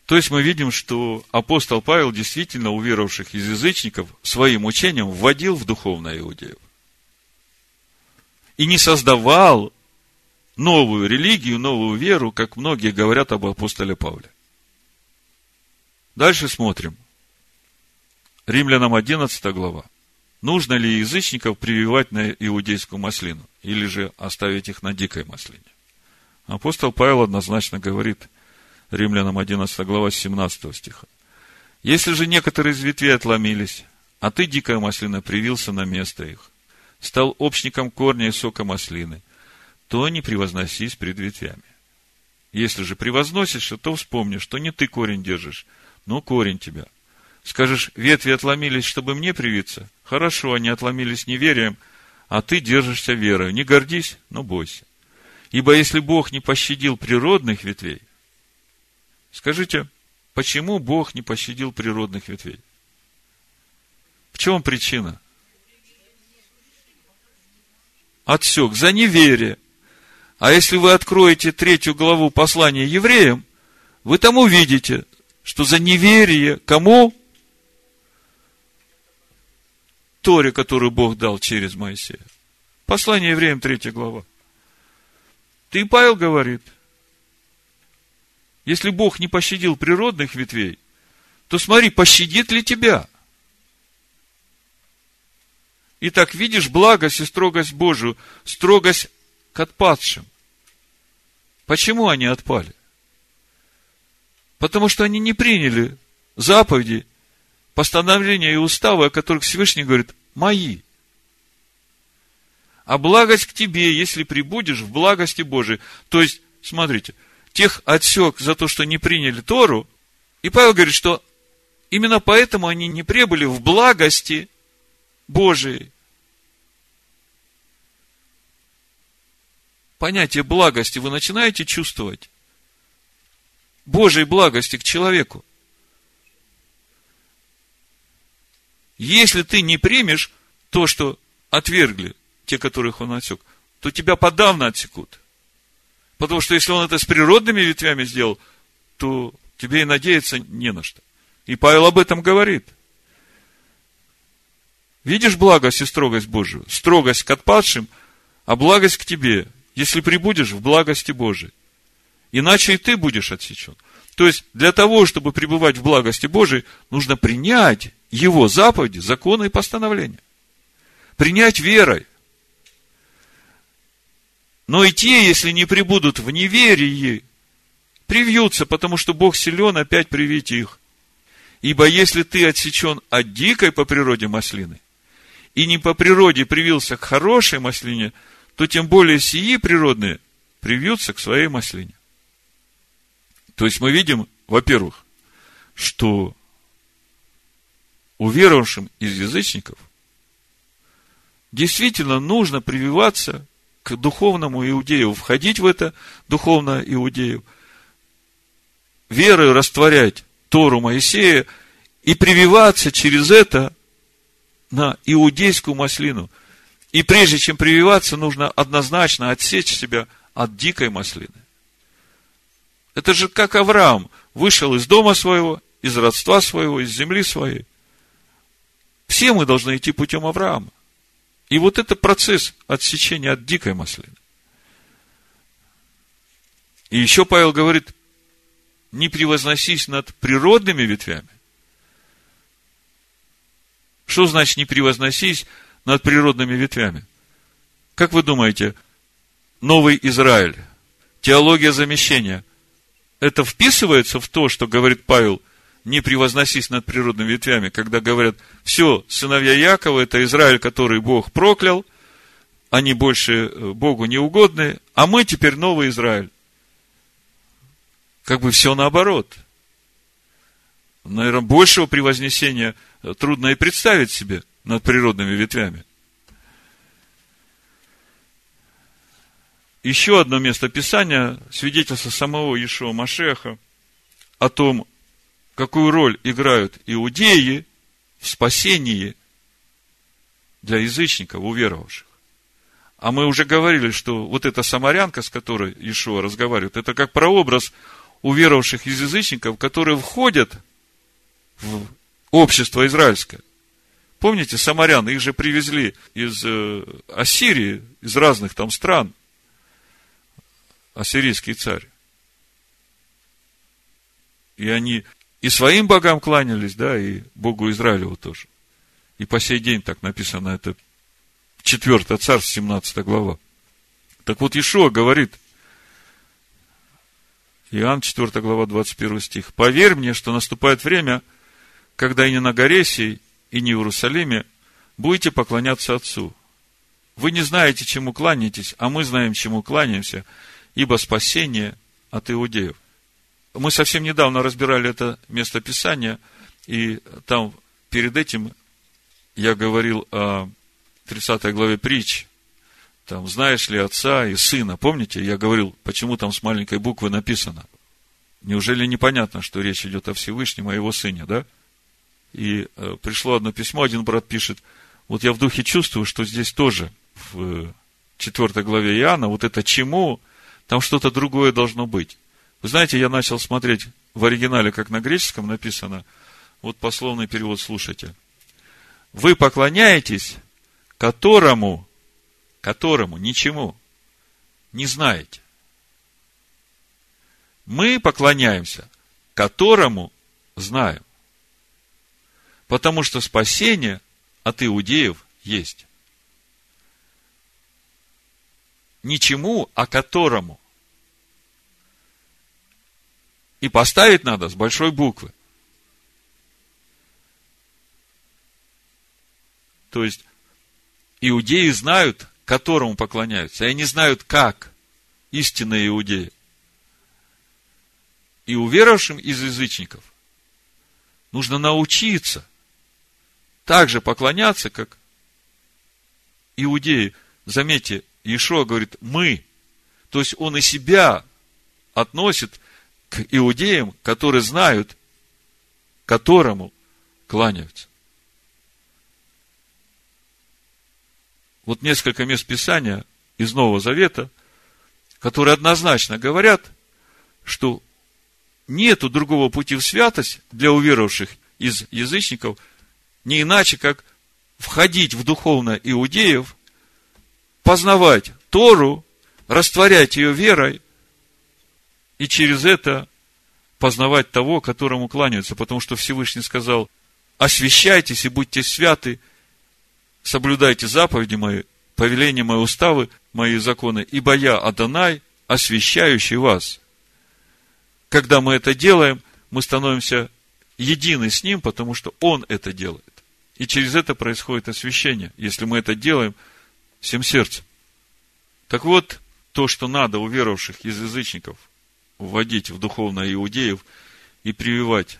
То есть мы видим, что апостол Павел действительно уверовавших из язычников своим учением вводил в духовное иудеев. И не создавал новую религию, новую веру, как многие говорят об апостоле Павле. Дальше смотрим. Римлянам 11 глава. Нужно ли язычников прививать на иудейскую маслину, или же оставить их на дикой маслине? Апостол Павел однозначно говорит, Римлянам 11 глава 17 стиха. Если же некоторые из ветвей отломились, а ты, дикая маслина, привился на место их, стал общником корня и сока маслины, то не превозносись пред ветвями. Если же превозносишься, то вспомни, что не ты корень держишь, но корень тебя. Скажешь, ветви отломились, чтобы мне привиться? Хорошо, они отломились неверием, а ты держишься верой. Не гордись, но бойся. Ибо если Бог не пощадил природных ветвей, скажите, почему Бог не пощадил природных ветвей? В чем причина? Отсек за неверие. А если вы откроете третью главу послания евреям, вы там увидите, что за неверие кому? Торе, которую Бог дал через Моисея. Послание евреям, третья глава. Ты, Павел, говорит, если Бог не пощадил природных ветвей, то смотри, пощадит ли тебя? Итак, видишь благость и строгость Божию, строгость к отпадшим. Почему они отпали? Потому что они не приняли заповеди, постановления и уставы, о которых Всевышний говорит, мои. А благость к тебе, если прибудешь в благости Божией. То есть, смотрите, тех отсек за то, что не приняли Тору, и Павел говорит, что именно поэтому они не прибыли в благости Божией. понятие благости вы начинаете чувствовать? Божьей благости к человеку. Если ты не примешь то, что отвергли те, которых он отсек, то тебя подавно отсекут. Потому что если он это с природными ветвями сделал, то тебе и надеяться не на что. И Павел об этом говорит. Видишь благость и строгость Божию? Строгость к отпадшим, а благость к тебе если прибудешь в благости Божией. Иначе и ты будешь отсечен. То есть, для того, чтобы пребывать в благости Божией, нужно принять Его заповеди, законы и постановления. Принять верой. Но и те, если не прибудут в неверии, привьются, потому что Бог силен опять привить их. Ибо если ты отсечен от дикой по природе маслины, и не по природе привился к хорошей маслине – то тем более сии природные привьются к своей маслине. То есть мы видим, во-первых, что уверовавшим из язычников действительно нужно прививаться к духовному иудею, входить в это духовное иудею, верой растворять Тору Моисея и прививаться через это на иудейскую маслину – и прежде чем прививаться, нужно однозначно отсечь себя от дикой маслины. Это же как Авраам вышел из дома своего, из родства своего, из земли своей. Все мы должны идти путем Авраама. И вот это процесс отсечения от дикой маслины. И еще Павел говорит, не превозносись над природными ветвями. Что значит не превозносись над природными ветвями. Как вы думаете, новый Израиль, теология замещения, это вписывается в то, что говорит Павел, не превозносись над природными ветвями, когда говорят, все, сыновья Якова, это Израиль, который Бог проклял, они больше э, Богу не угодны, а мы теперь новый Израиль. Как бы все наоборот. Наверное, большего превознесения трудно и представить себе – над природными ветвями. Еще одно место Писания, свидетельство самого Ишуа Машеха о том, какую роль играют иудеи в спасении для язычников, уверовавших. А мы уже говорили, что вот эта самарянка, с которой Ишуа разговаривает, это как прообраз уверовавших из язычников, которые входят в общество израильское. Помните, самарян, их же привезли из э, Ассирии, из разных там стран. Ассирийский царь. И они и своим богам кланялись, да, и Богу Израилеву тоже. И по сей день так написано, это 4 царств, 17 глава. Так вот, Ишуа говорит, Иоанн 4 глава, 21 стих, «Поверь мне, что наступает время, когда и не на горе сей, и не в Иерусалиме будете поклоняться Отцу. Вы не знаете, чему кланяетесь, а мы знаем, чему кланяемся, ибо спасение от иудеев». Мы совсем недавно разбирали это место Писания, и там перед этим я говорил о 30 главе притч, там, знаешь ли отца и сына, помните, я говорил, почему там с маленькой буквы написано. Неужели непонятно, что речь идет о Всевышнем, о его сыне, да? И э, пришло одно письмо, один брат пишет, вот я в духе чувствую, что здесь тоже в четвертой главе Иоанна, вот это чему, там что-то другое должно быть. Вы знаете, я начал смотреть в оригинале, как на греческом написано, вот пословный перевод слушайте. Вы поклоняетесь которому, которому ничему не знаете. Мы поклоняемся, которому знаем. Потому что спасение от иудеев есть. Ничему, а которому. И поставить надо с большой буквы. То есть, иудеи знают, которому поклоняются, и они знают, как истинные иудеи. И уверовавшим из язычников нужно научиться так же поклоняться, как иудеи. Заметьте, Иешуа говорит «мы». То есть он и себя относит к иудеям, которые знают, которому кланяются. вот несколько мест Писания из Нового Завета, которые однозначно говорят, что нету другого пути в святость для уверовавших из язычников, не иначе, как входить в духовно иудеев, познавать Тору, растворять ее верой, и через это познавать того, которому кланяются, потому что Всевышний сказал, освящайтесь и будьте святы – соблюдайте заповеди мои, повеления мои, уставы, мои законы, ибо я, Адонай, освящающий вас. Когда мы это делаем, мы становимся едины с Ним, потому что Он это делает. И через это происходит освящение, если мы это делаем всем сердцем. Так вот, то, что надо у веровавших из язычников вводить в духовно иудеев и прививать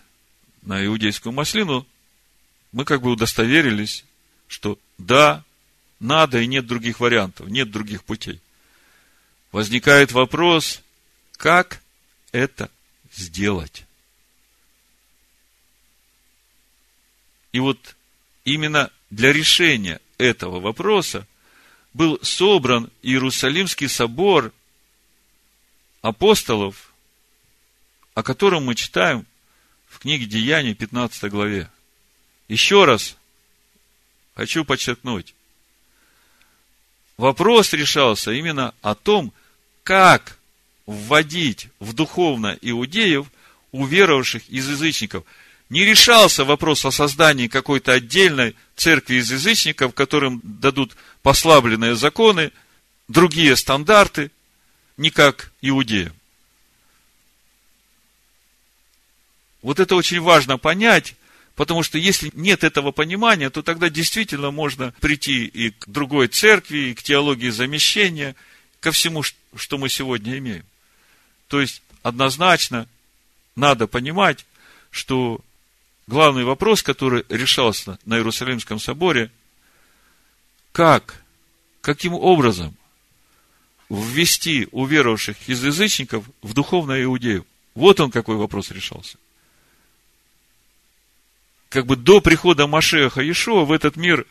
на иудейскую маслину, мы как бы удостоверились, что да, надо и нет других вариантов, нет других путей. Возникает вопрос, как это сделать? И вот именно для решения этого вопроса был собран Иерусалимский собор апостолов, о котором мы читаем в книге Деяний, 15 главе. Еще раз хочу подчеркнуть. Вопрос решался именно о том, как вводить в духовно иудеев, уверовавших из язычников. Не решался вопрос о создании какой-то отдельной церкви из язычников, которым дадут послабленные законы, другие стандарты, не как иудеям. Вот это очень важно понять, Потому что если нет этого понимания, то тогда действительно можно прийти и к другой церкви, и к теологии замещения, ко всему, что мы сегодня имеем. То есть, однозначно надо понимать, что главный вопрос, который решался на Иерусалимском соборе, как, каким образом ввести уверовавших из язычников в духовное иудеев. Вот он какой вопрос решался как бы до прихода Машеха Иешуа в этот мир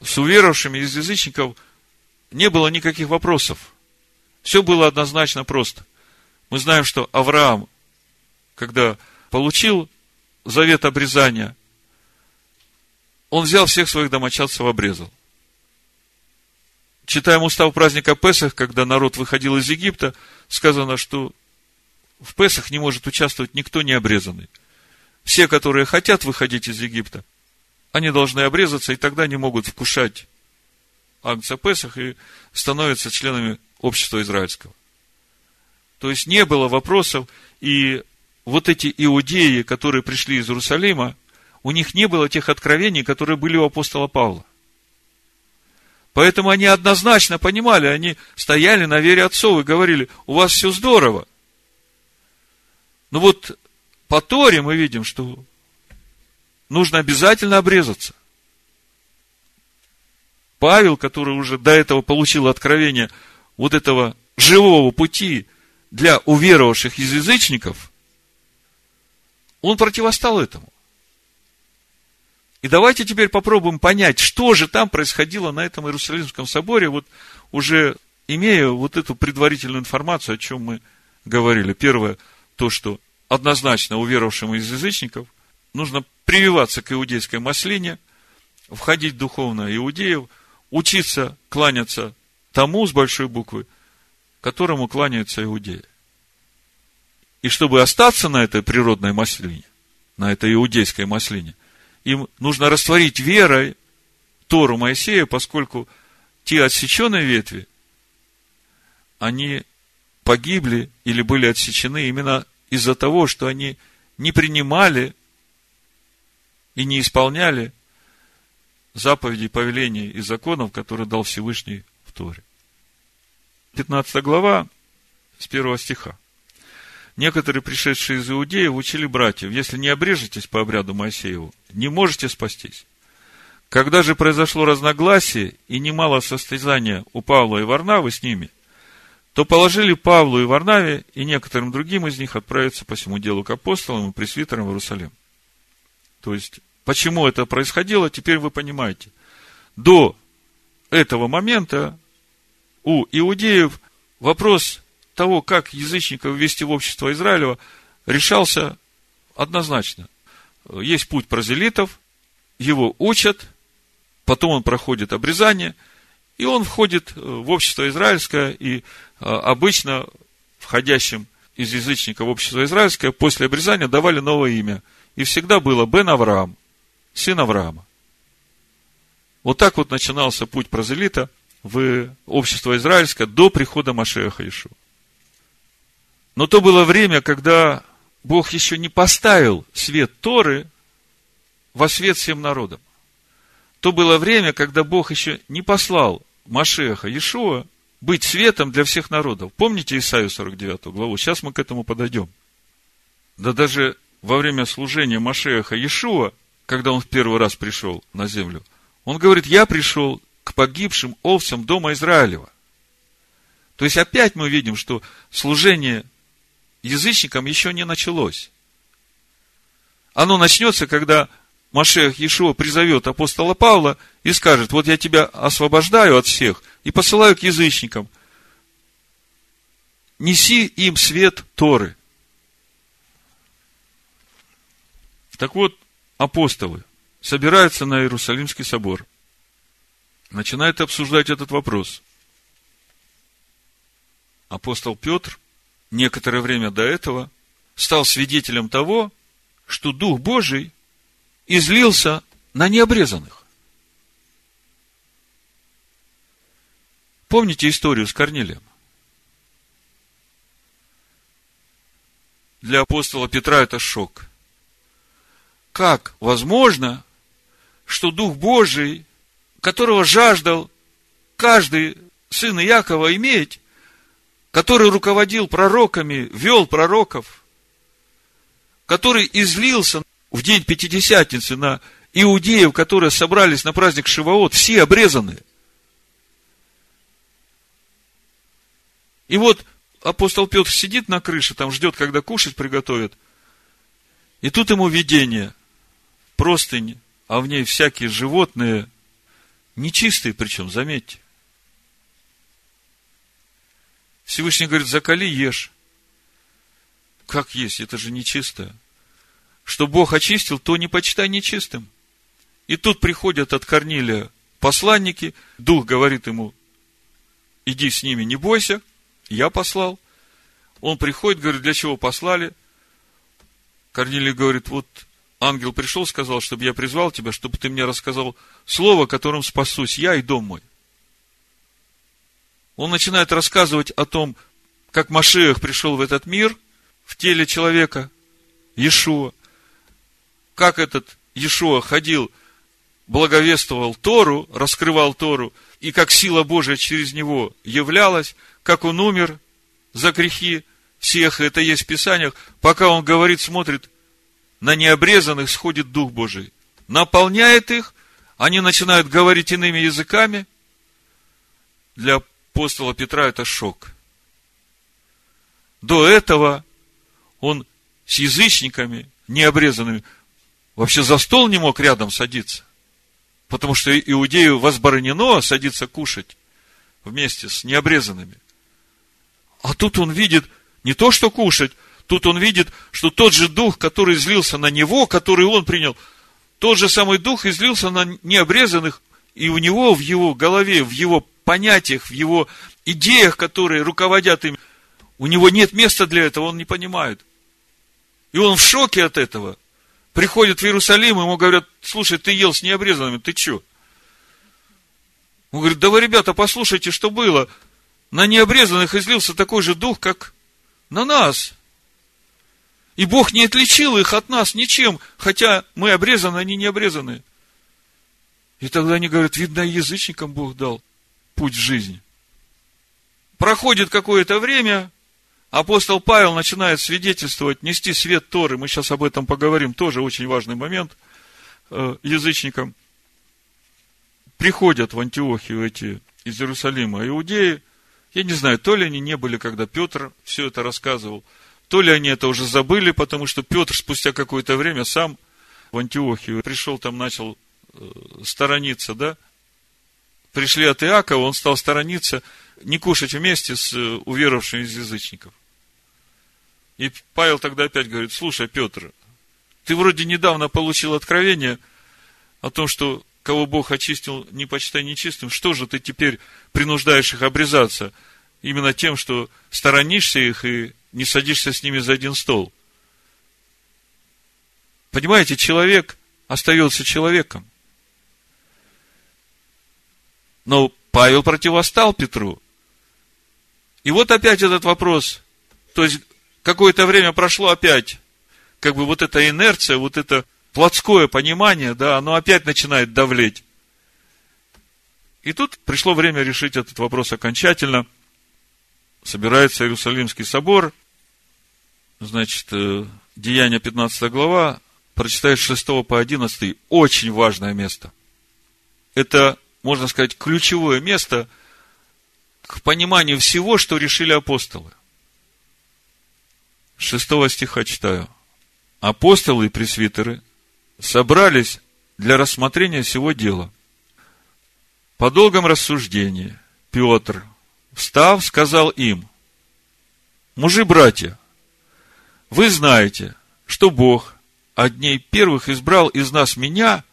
с уверовавшими из язычников не было никаких вопросов. Все было однозначно просто. Мы знаем, что Авраам, когда получил завет обрезания, он взял всех своих домочадцев обрезал. Читаем устав праздника Песах, когда народ выходил из Египта, сказано, что в Песах не может участвовать никто не обрезанный. Все, которые хотят выходить из Египта, они должны обрезаться, и тогда они могут вкушать Агнца Песах и становятся членами общества израильского. То есть не было вопросов, и вот эти иудеи, которые пришли из Иерусалима, у них не было тех откровений, которые были у апостола Павла. Поэтому они однозначно понимали, они стояли на вере отцов и говорили, у вас все здорово. Но вот по Торе мы видим, что нужно обязательно обрезаться. Павел, который уже до этого получил откровение вот этого живого пути для уверовавших из язычников, он противостал этому. И давайте теперь попробуем понять, что же там происходило на этом Иерусалимском соборе, вот уже имея вот эту предварительную информацию, о чем мы говорили. Первое, то, что однозначно уверовавшим из язычников нужно прививаться к иудейской маслине, входить духовно иудеев, учиться кланяться тому с большой буквы, которому кланяются иудеи. И чтобы остаться на этой природной маслине, на этой иудейской маслине, им нужно растворить верой Тору Моисея, поскольку те отсеченные ветви, они погибли или были отсечены именно из-за того, что они не принимали и не исполняли заповедей, повелений и законов, которые дал Всевышний в Торе. 15 глава, с первого стиха. Некоторые, пришедшие из Иудеев, учили братьев, если не обрежетесь по обряду Моисееву, не можете спастись. Когда же произошло разногласие и немало состязания у Павла и Варнавы с ними, то положили Павлу и Варнаве и некоторым другим из них отправиться по всему делу к апостолам и пресвитерам в Иерусалим. То есть, почему это происходило, теперь вы понимаете. До этого момента у иудеев вопрос того, как язычников ввести в общество Израилева, решался однозначно. Есть путь прозелитов, его учат, потом он проходит обрезание, и он входит в общество израильское, и а, обычно входящим из язычника в общество израильское после обрезания давали новое имя. И всегда было Бен Авраам, сын Авраама. Вот так вот начинался путь прозелита в общество израильское до прихода Машеха Ишуа. Но то было время, когда Бог еще не поставил свет Торы во свет всем народам. То было время, когда Бог еще не послал Машеха Иешуа быть светом для всех народов. Помните Исаию 49 главу? Сейчас мы к этому подойдем. Да даже во время служения Машеха Иешуа, когда он в первый раз пришел на землю, он говорит, я пришел к погибшим овцам дома Израилева. То есть опять мы видим, что служение язычникам еще не началось. Оно начнется, когда Машех Иешуа призовет апостола Павла и скажет, вот я тебя освобождаю от всех и посылаю к язычникам. Неси им свет Торы. Так вот, апостолы собираются на Иерусалимский собор, начинают обсуждать этот вопрос. Апостол Петр некоторое время до этого стал свидетелем того, что Дух Божий излился на необрезанных. Помните историю с Корнилием? Для апостола Петра это шок. Как возможно, что Дух Божий, которого жаждал каждый сын Иакова иметь, который руководил пророками, вел пророков, который излился в день Пятидесятницы на иудеев, которые собрались на праздник Шивоот, все обрезаны. И вот апостол Петр сидит на крыше, там ждет, когда кушать приготовят. И тут ему видение, простынь, а в ней всякие животные, нечистые причем, заметьте. Всевышний говорит, закали, ешь. Как есть? Это же нечистое. Что Бог очистил, то не почитай нечистым. И тут приходят от Корнилия посланники, Дух говорит ему, иди с ними, не бойся, я послал. Он приходит, говорит, для чего послали? Корнилий говорит, вот ангел пришел, сказал, чтобы я призвал тебя, чтобы ты мне рассказал слово, которым спасусь я и дом мой. Он начинает рассказывать о том, как Машех пришел в этот мир в теле человека, Иешуа, как этот Иешуа ходил, благовествовал Тору, раскрывал Тору, и как сила Божия через него являлась, как он умер за грехи всех, это есть в Писаниях, пока он говорит, смотрит, на необрезанных сходит Дух Божий, наполняет их, они начинают говорить иными языками. Для апостола Петра это шок. До этого он с язычниками, необрезанными, вообще за стол не мог рядом садиться. Потому что иудею возбранено садиться кушать вместе с необрезанными. А тут он видит не то, что кушать, тут он видит, что тот же дух, который излился на него, который он принял, тот же самый дух излился на необрезанных, и у него в его голове, в его понятиях, в его идеях, которые руководят им, у него нет места для этого, он не понимает. И он в шоке от этого. Приходит в Иерусалим, ему говорят, слушай, ты ел с необрезанными, ты что? Он говорит, да вы, ребята, послушайте, что было. На необрезанных излился такой же дух, как на нас. И Бог не отличил их от нас ничем, хотя мы обрезаны, они не обрезаны. И тогда они говорят, видно, язычникам Бог дал путь в жизнь. Проходит какое-то время, апостол Павел начинает свидетельствовать, нести свет Торы. Мы сейчас об этом поговорим, тоже очень важный момент э, язычникам. Приходят в Антиохию эти из Иерусалима иудеи. Я не знаю, то ли они не были, когда Петр все это рассказывал, то ли они это уже забыли, потому что Петр спустя какое-то время сам в Антиохию пришел, там начал э, сторониться, да, пришли от Иакова, он стал сторониться, не кушать вместе с э, уверовавшими из язычников. И Павел тогда опять говорит, слушай, Петр, ты вроде недавно получил откровение о том, что кого Бог очистил, не почитай нечистым, что же ты теперь принуждаешь их обрезаться? Именно тем, что сторонишься их и не садишься с ними за один стол. Понимаете, человек остается человеком. Но Павел противостал Петру. И вот опять этот вопрос. То есть, какое-то время прошло опять. Как бы вот эта инерция, вот это плотское понимание, да, оно опять начинает давлеть. И тут пришло время решить этот вопрос окончательно. Собирается Иерусалимский собор. Значит, э, Деяние 15 глава, прочитаешь 6 по 11, очень важное место. Это можно сказать, ключевое место к пониманию всего, что решили апостолы. Шестого стиха читаю. Апостолы и пресвитеры собрались для рассмотрения всего дела. По долгом рассуждении Петр, встав, сказал им, мужи-братья, вы знаете, что Бог от первых избрал из нас меня,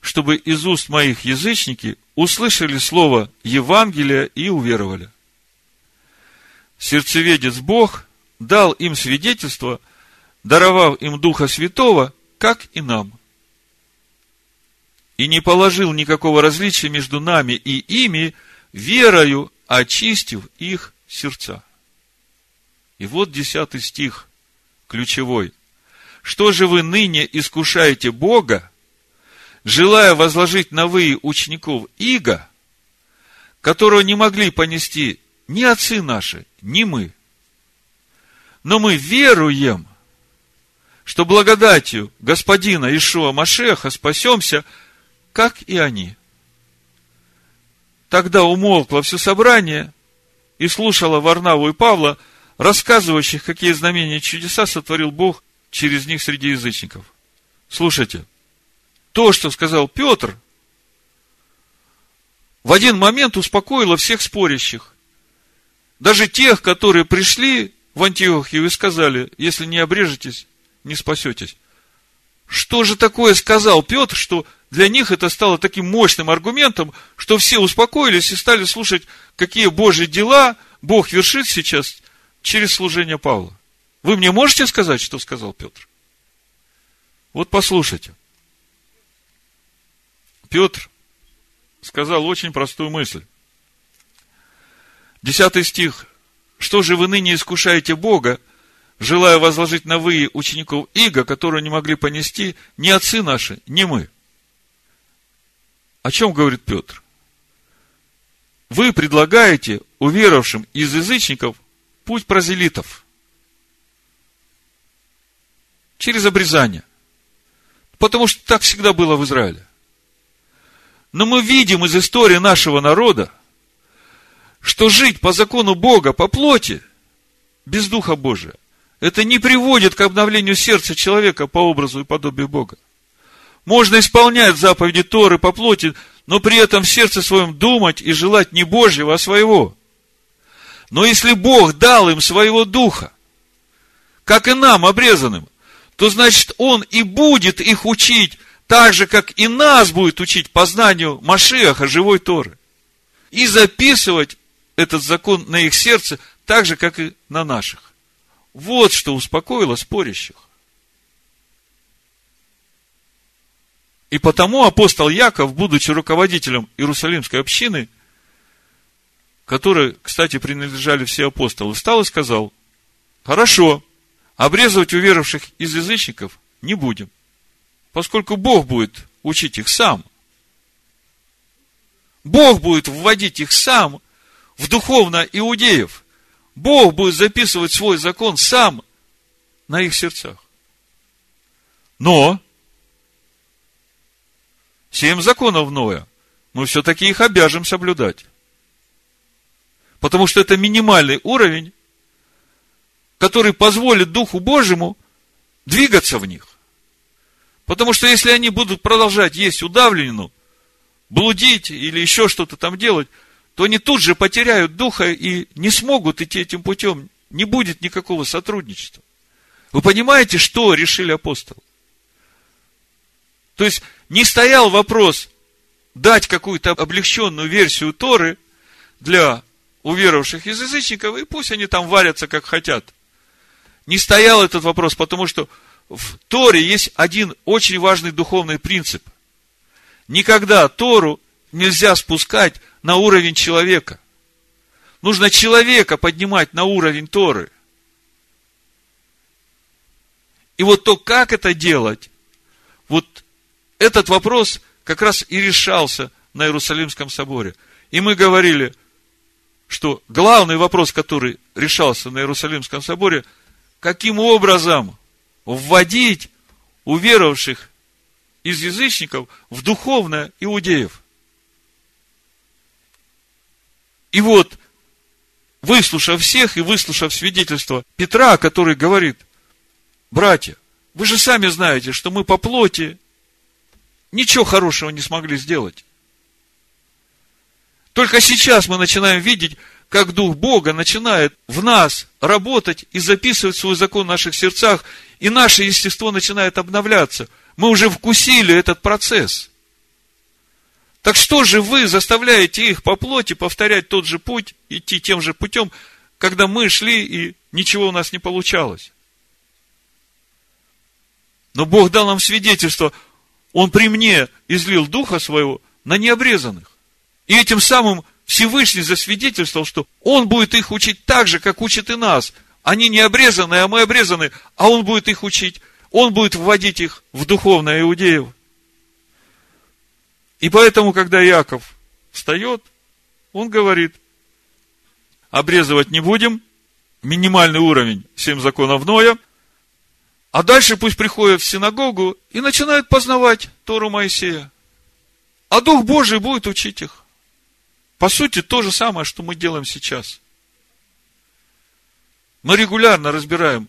чтобы из уст моих язычники услышали слово Евангелия и уверовали. Сердцеведец Бог дал им свидетельство, даровав им Духа Святого, как и нам. И не положил никакого различия между нами и ими, верою очистив их сердца. И вот десятый стих, ключевой. Что же вы ныне искушаете Бога, желая возложить на вы учеников Иго, которого не могли понести ни отцы наши, ни мы. Но мы веруем, что благодатью Господина Ишуа Машеха спасемся, как и они. Тогда умолкло все собрание и слушало Варнаву и Павла, рассказывающих, какие знамения и чудеса сотворил Бог через них среди язычников. Слушайте, то, что сказал Петр, в один момент успокоило всех спорящих. Даже тех, которые пришли в Антиохию и сказали, если не обрежетесь, не спасетесь. Что же такое сказал Петр, что для них это стало таким мощным аргументом, что все успокоились и стали слушать, какие Божьи дела Бог вершит сейчас через служение Павла. Вы мне можете сказать, что сказал Петр? Вот послушайте. Петр сказал очень простую мысль. Десятый стих. Что же вы ныне искушаете Бога, желая возложить на вы учеников Иго, которые не могли понести ни отцы наши, ни мы? О чем говорит Петр? Вы предлагаете уверовавшим из язычников путь прозелитов. Через обрезание. Потому что так всегда было в Израиле. Но мы видим из истории нашего народа, что жить по закону Бога, по плоти, без Духа Божия, это не приводит к обновлению сердца человека по образу и подобию Бога. Можно исполнять заповеди Торы по плоти, но при этом в сердце своем думать и желать не Божьего, а своего. Но если Бог дал им своего духа, как и нам, обрезанным, то значит Он и будет их учить так же, как и нас будет учить познанию Машиаха, живой Торы. И записывать этот закон на их сердце так же, как и на наших. Вот что успокоило спорящих. И потому апостол Яков, будучи руководителем Иерусалимской общины, которой, кстати, принадлежали все апостолы, встал и сказал, хорошо, обрезывать уверовавших из язычников не будем поскольку Бог будет учить их сам. Бог будет вводить их сам в духовно иудеев. Бог будет записывать свой закон сам на их сердцах. Но семь законов Ноя мы все-таки их обяжем соблюдать. Потому что это минимальный уровень, который позволит Духу Божьему двигаться в них. Потому что если они будут продолжать есть удавленную, блудить или еще что-то там делать, то они тут же потеряют духа и не смогут идти этим путем. Не будет никакого сотрудничества. Вы понимаете, что решили апостолы? То есть, не стоял вопрос дать какую-то облегченную версию Торы для уверовавших из язычников, и пусть они там варятся, как хотят. Не стоял этот вопрос, потому что в Торе есть один очень важный духовный принцип. Никогда Тору нельзя спускать на уровень человека. Нужно человека поднимать на уровень Торы. И вот то, как это делать, вот этот вопрос как раз и решался на Иерусалимском соборе. И мы говорили, что главный вопрос, который решался на Иерусалимском соборе, каким образом вводить уверовавших из язычников в духовное иудеев. И вот, выслушав всех и выслушав свидетельство Петра, который говорит, братья, вы же сами знаете, что мы по плоти ничего хорошего не смогли сделать. Только сейчас мы начинаем видеть, как Дух Бога начинает в нас работать и записывать свой закон в наших сердцах, и наше естество начинает обновляться. Мы уже вкусили этот процесс. Так что же вы заставляете их по плоти повторять тот же путь, идти тем же путем, когда мы шли и ничего у нас не получалось? Но Бог дал нам свидетельство, Он при мне излил Духа Своего на необрезанных. И этим самым Всевышний засвидетельствовал, что Он будет их учить так же, как учит и нас. Они не обрезаны, а мы обрезаны, а Он будет их учить. Он будет вводить их в духовное иудеев. И поэтому, когда Яков встает, он говорит, обрезывать не будем, минимальный уровень, семь законов Ноя, а дальше пусть приходят в синагогу и начинают познавать Тору Моисея. А Дух Божий будет учить их. По сути, то же самое, что мы делаем сейчас. Мы регулярно разбираем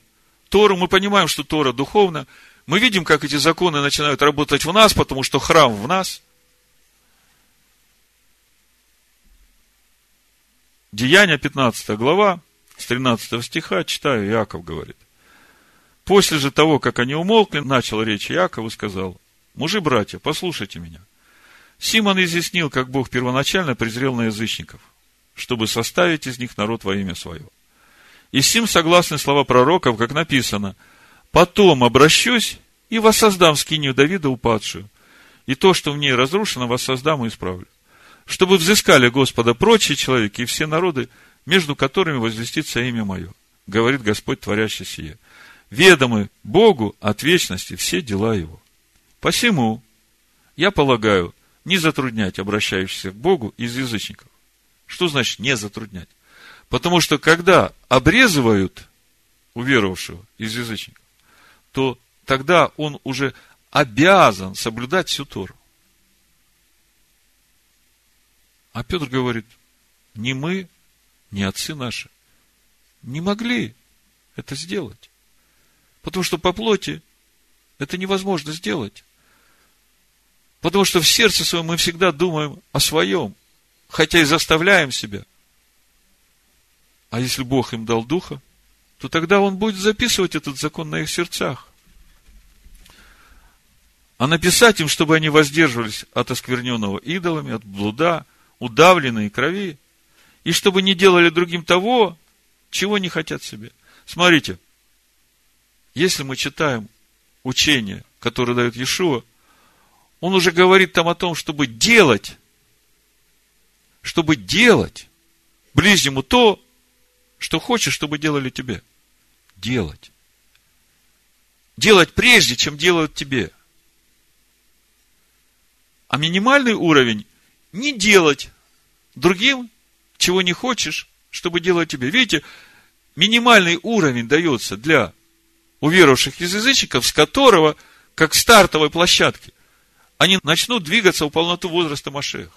Тору, мы понимаем, что Тора духовна. Мы видим, как эти законы начинают работать в нас, потому что храм в нас. Деяние 15 глава, с 13 стиха, читаю, Иаков говорит. После же того, как они умолкли, начал речь Иаков и сказал, мужи, братья, послушайте меня – Симон изъяснил, как Бог первоначально презрел на язычников, чтобы составить из них народ во имя свое. И с ним согласны слова пророков, как написано, «Потом обращусь и воссоздам скинию Давида упадшую, и то, что в ней разрушено, воссоздам и исправлю. Чтобы взыскали Господа прочие человеки и все народы, между которыми возвестится имя мое, говорит Господь, творящий сие. Ведомы Богу от вечности все дела его. Посему, я полагаю, не затруднять обращающихся к Богу из язычников. Что значит не затруднять? Потому что когда обрезывают уверовавшего из язычников, то тогда он уже обязан соблюдать всю Тору. А Петр говорит, не мы, не отцы наши не могли это сделать. Потому что по плоти это невозможно сделать. Потому что в сердце своем мы всегда думаем о своем, хотя и заставляем себя. А если Бог им дал духа, то тогда Он будет записывать этот закон на их сердцах. А написать им, чтобы они воздерживались от оскверненного идолами, от блуда, удавленной крови, и чтобы не делали другим того, чего не хотят себе. Смотрите, если мы читаем учение, которое дает Иешуа, он уже говорит там о том, чтобы делать, чтобы делать ближнему то, что хочешь, чтобы делали тебе. Делать. Делать прежде, чем делают тебе. А минимальный уровень не делать другим, чего не хочешь, чтобы делать тебе. Видите, минимальный уровень дается для уверовавших из язычников, с которого, как стартовой площадки, они начнут двигаться в полноту возраста Машеха.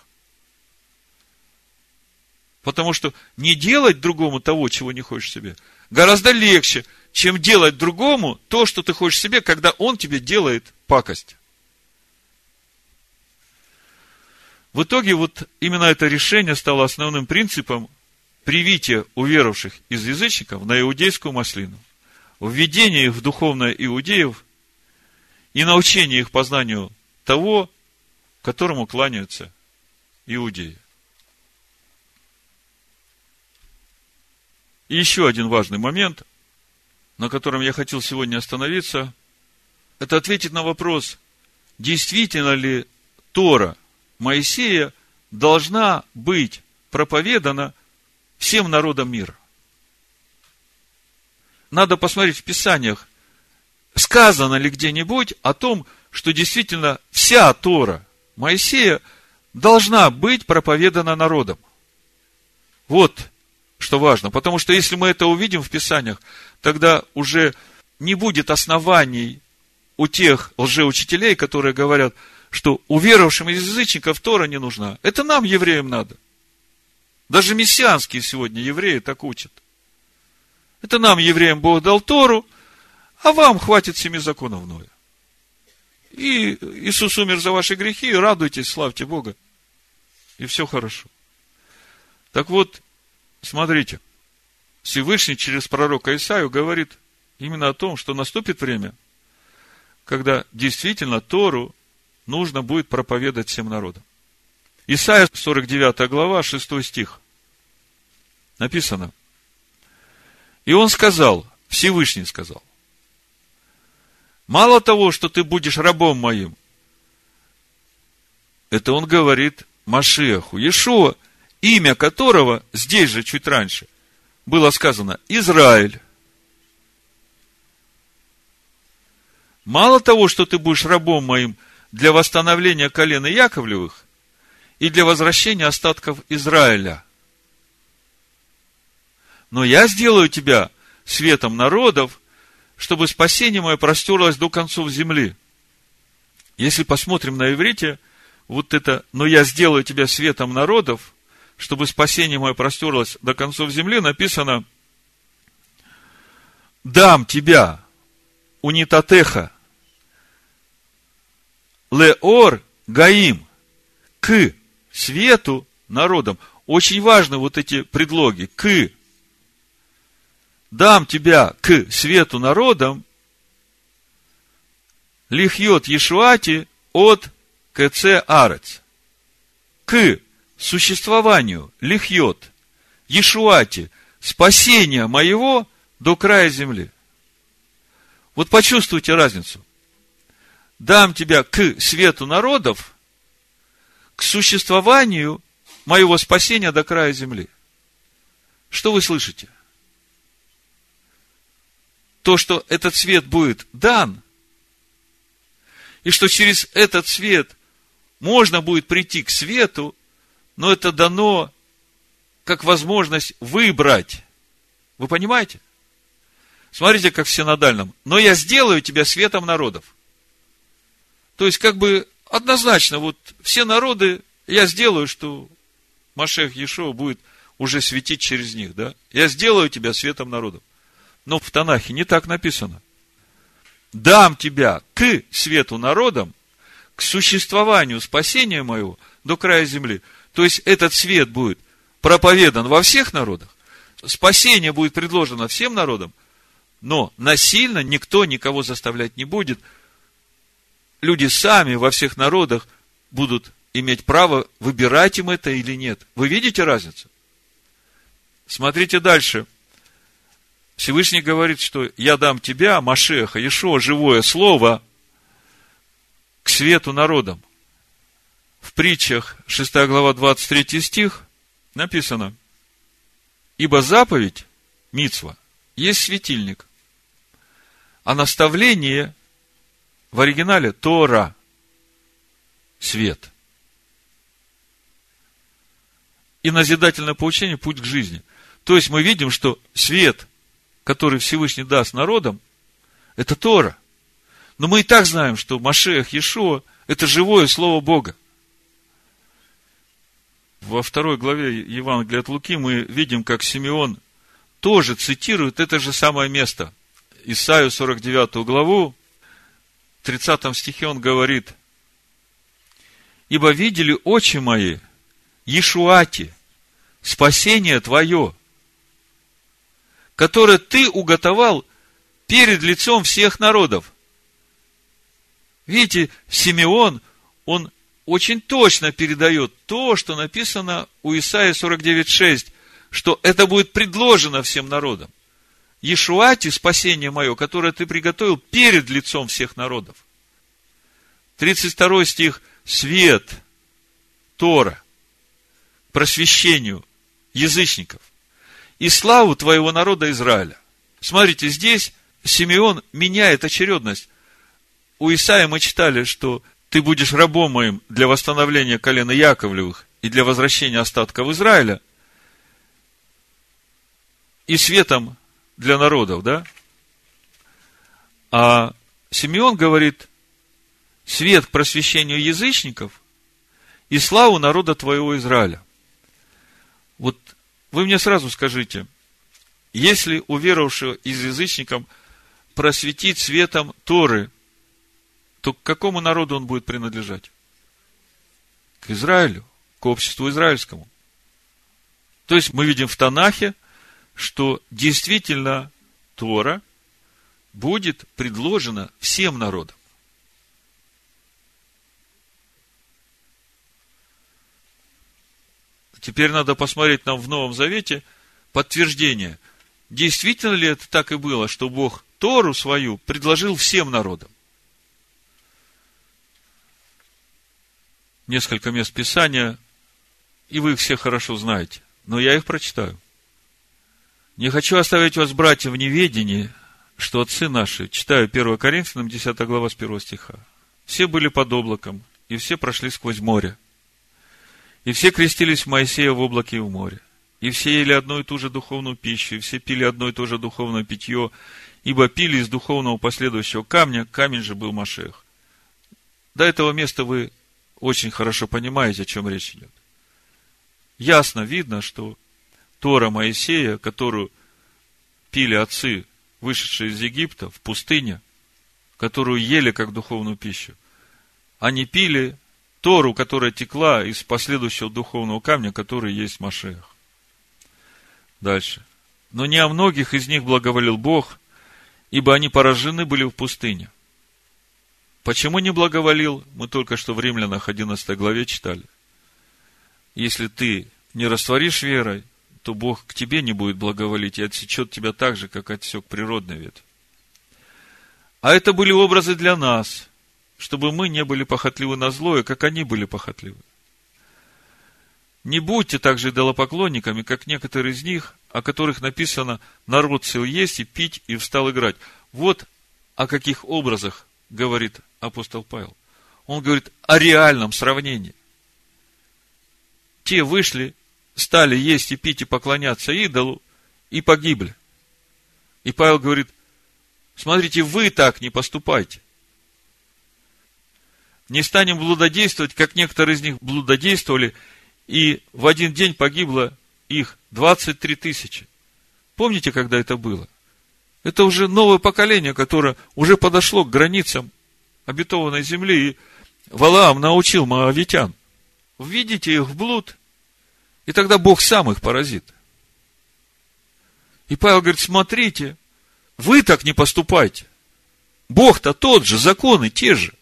Потому что не делать другому того, чего не хочешь себе, гораздо легче, чем делать другому то, что ты хочешь себе, когда он тебе делает пакость. В итоге вот именно это решение стало основным принципом привития уверовавших из язычников на иудейскую маслину, введение их в духовное иудеев и научение их познанию того, которому кланяются иудеи. И еще один важный момент, на котором я хотел сегодня остановиться, это ответить на вопрос, действительно ли Тора Моисея должна быть проповедана всем народам мира. Надо посмотреть в Писаниях, сказано ли где-нибудь о том, что действительно вся Тора Моисея должна быть проповедана народом. Вот что важно. Потому что если мы это увидим в Писаниях, тогда уже не будет оснований у тех лжеучителей, которые говорят, что уверовавшим из язычников Тора не нужна. Это нам, евреям, надо. Даже мессианские сегодня евреи так учат. Это нам, евреям, Бог дал Тору, а вам хватит семи законов Ноя. И Иисус умер за ваши грехи, радуйтесь, славьте Бога. И все хорошо. Так вот, смотрите, Всевышний через пророка Исаию говорит именно о том, что наступит время, когда действительно Тору нужно будет проповедовать всем народам. Исайя 49 глава, 6 стих. Написано. И он сказал, Всевышний сказал, Мало того, что ты будешь рабом моим, это он говорит Машеху, Иешуа, имя которого здесь же, чуть раньше, было сказано Израиль. Мало того, что ты будешь рабом моим для восстановления колена Яковлевых и для возвращения остатков Израиля, но я сделаю тебя светом народов чтобы спасение мое простерлось до концов земли. Если посмотрим на иврите, вот это, но я сделаю тебя светом народов, чтобы спасение мое простерлось до концов земли, написано, дам тебя, унитатеха, леор гаим, к свету народам. Очень важны вот эти предлоги. К дам тебя к свету народам, лихьет Ешуати от КЦ Арец. К существованию лихьет Ешуати спасения моего до края земли. Вот почувствуйте разницу. Дам тебя к свету народов, к существованию моего спасения до края земли. Что вы слышите? То, что этот свет будет дан, и что через этот свет можно будет прийти к свету, но это дано как возможность выбрать. Вы понимаете? Смотрите, как в синодальном. Но я сделаю тебя светом народов. То есть, как бы однозначно, вот все народы, я сделаю, что Машех Ешова будет уже светить через них, да? Я сделаю тебя светом народов. Но в Танахе не так написано. Дам тебя к свету народам, к существованию спасения моего до края земли. То есть, этот свет будет проповедан во всех народах, спасение будет предложено всем народам, но насильно никто никого заставлять не будет – люди сами во всех народах будут иметь право выбирать им это или нет. Вы видите разницу? Смотрите дальше. Всевышний говорит, что я дам тебя, Машеха, Ешо, живое слово, к свету народам. В притчах, 6 глава, 23 стих, написано, ибо заповедь, Мицва, есть светильник, а наставление в оригинале Тора – свет. И назидательное поучение – путь к жизни. То есть мы видим, что свет, который Всевышний даст народам, это Тора. Но мы и так знаем, что Машех, Иешуа – это живое Слово Бога. Во второй главе Евангелия от Луки мы видим, как Симеон тоже цитирует это же самое место. Исаию 49 главу, 30 стихе он говорит, «Ибо видели очи мои, Ешуати, спасение твое, которое ты уготовал перед лицом всех народов». Видите, Симеон, он очень точно передает то, что написано у Исаия 49.6, что это будет предложено всем народам. Ешуате спасение мое, которое ты приготовил перед лицом всех народов. 32 стих. Свет, Тора, просвещению язычников и славу твоего народа Израиля. Смотрите, здесь Симеон меняет очередность. У Исаия мы читали, что ты будешь рабом моим для восстановления колена Яковлевых и для возвращения остатков Израиля, и светом для народов, да? А Симеон говорит, свет к просвещению язычников и славу народа твоего Израиля. Вот вы мне сразу скажите, если уверовавшего из язычников просветить светом Торы, то к какому народу он будет принадлежать? К Израилю, к обществу израильскому. То есть мы видим в Танахе, что действительно Тора будет предложена всем народам. Теперь надо посмотреть нам в Новом Завете подтверждение. Действительно ли это так и было, что Бог Тору свою предложил всем народам? Несколько мест Писания, и вы их все хорошо знаете, но я их прочитаю. Не хочу оставить вас, братья, в неведении, что отцы наши, читаю 1 Коринфянам, 10 глава с 1 стиха, все были под облаком, и все прошли сквозь море. И все крестились в Моисея в облаке и в море. И все ели одну и ту же духовную пищу, и все пили одно и то же духовное питье, ибо пили из духовного последующего камня, камень же был Машех. До этого места вы очень хорошо понимаете, о чем речь идет. Ясно видно, что Тора Моисея, которую пили отцы, вышедшие из Египта в пустыне, которую ели как духовную пищу, они пили Тору, которая текла из последующего духовного камня, который есть Машех. Дальше. Но не о многих из них благоволил Бог, ибо они поражены были в пустыне. Почему не благоволил, мы только что в Римлянах 11 главе читали. Если ты не растворишь верой, то Бог к тебе не будет благоволить и отсечет тебя так же, как отсек природный ветвь. А это были образы для нас, чтобы мы не были похотливы на злое, как они были похотливы. Не будьте также идолопоклонниками, как некоторые из них, о которых написано «народ сел есть и пить и встал играть». Вот о каких образах говорит апостол Павел. Он говорит о реальном сравнении. Те вышли, стали есть и пить и поклоняться идолу, и погибли. И Павел говорит, смотрите, вы так не поступайте. Не станем блудодействовать, как некоторые из них блудодействовали, и в один день погибло их 23 тысячи. Помните, когда это было? Это уже новое поколение, которое уже подошло к границам обетованной земли, и Валаам научил моавитян. Введите их в блуд, и тогда Бог сам их поразит. И Павел говорит, смотрите, вы так не поступайте. Бог-то тот же, законы те же.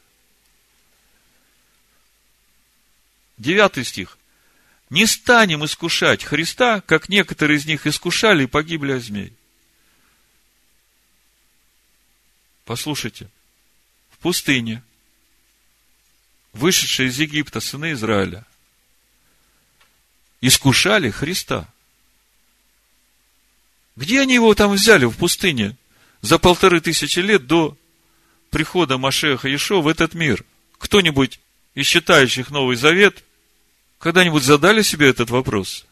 Девятый стих. Не станем искушать Христа, как некоторые из них искушали и погибли от змей. Послушайте, в пустыне, вышедшие из Египта сыны Израиля, искушали Христа. Где они его там взяли в пустыне за полторы тысячи лет до прихода Машеха Ешо в этот мир? Кто-нибудь из считающих Новый Завет когда-нибудь задали себе этот вопрос?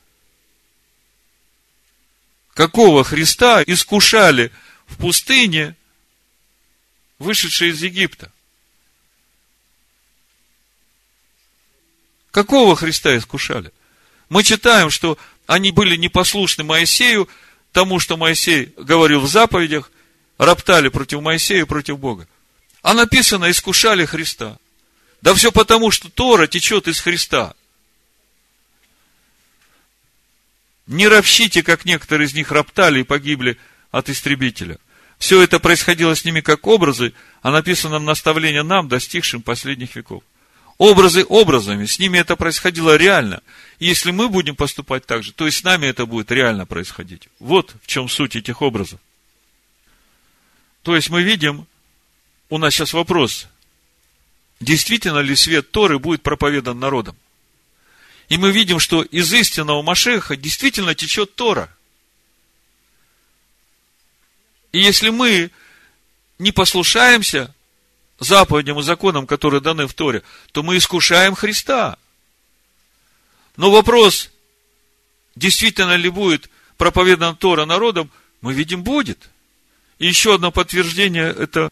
Какого Христа искушали в пустыне вышедшие из Египта. Какого Христа искушали? Мы читаем, что они были непослушны Моисею, тому, что Моисей говорил в заповедях, роптали против Моисея и против Бога. А написано, искушали Христа. Да все потому, что Тора течет из Христа. Не ропщите, как некоторые из них роптали и погибли от истребителя. Все это происходило с ними как образы, а написано наставление нам, достигшим последних веков. Образы образами, с ними это происходило реально. И если мы будем поступать так же, то и с нами это будет реально происходить. Вот в чем суть этих образов. То есть мы видим, у нас сейчас вопрос, действительно ли свет Торы будет проповедан народом? И мы видим, что из истинного Машеха действительно течет Тора – и если мы не послушаемся заповедям и законам, которые даны в Торе, то мы искушаем Христа. Но вопрос, действительно ли будет проповедан Тора народом, мы видим, будет. И еще одно подтверждение, это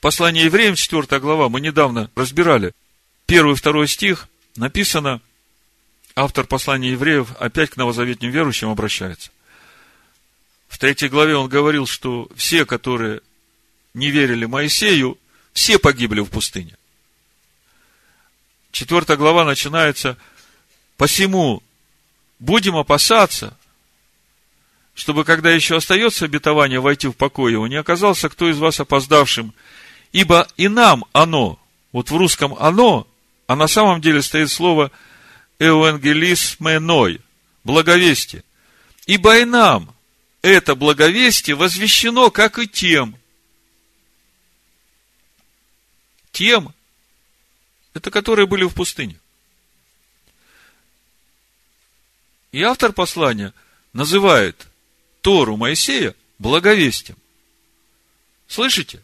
послание евреям, 4 глава, мы недавно разбирали. Первый второй стих написано, автор послания евреев опять к новозаветним верующим обращается. В третьей главе он говорил, что все, которые не верили Моисею, все погибли в пустыне. Четвертая глава начинается, посему будем опасаться, чтобы, когда еще остается обетование войти в покой его, не оказался кто из вас опоздавшим, ибо и нам оно, вот в русском оно, а на самом деле стоит слово «эвангелисменой», благовестие. Ибо и нам, это благовестие возвещено, как и тем. Тем, это которые были в пустыне. И автор послания называет Тору Моисея благовестием. Слышите?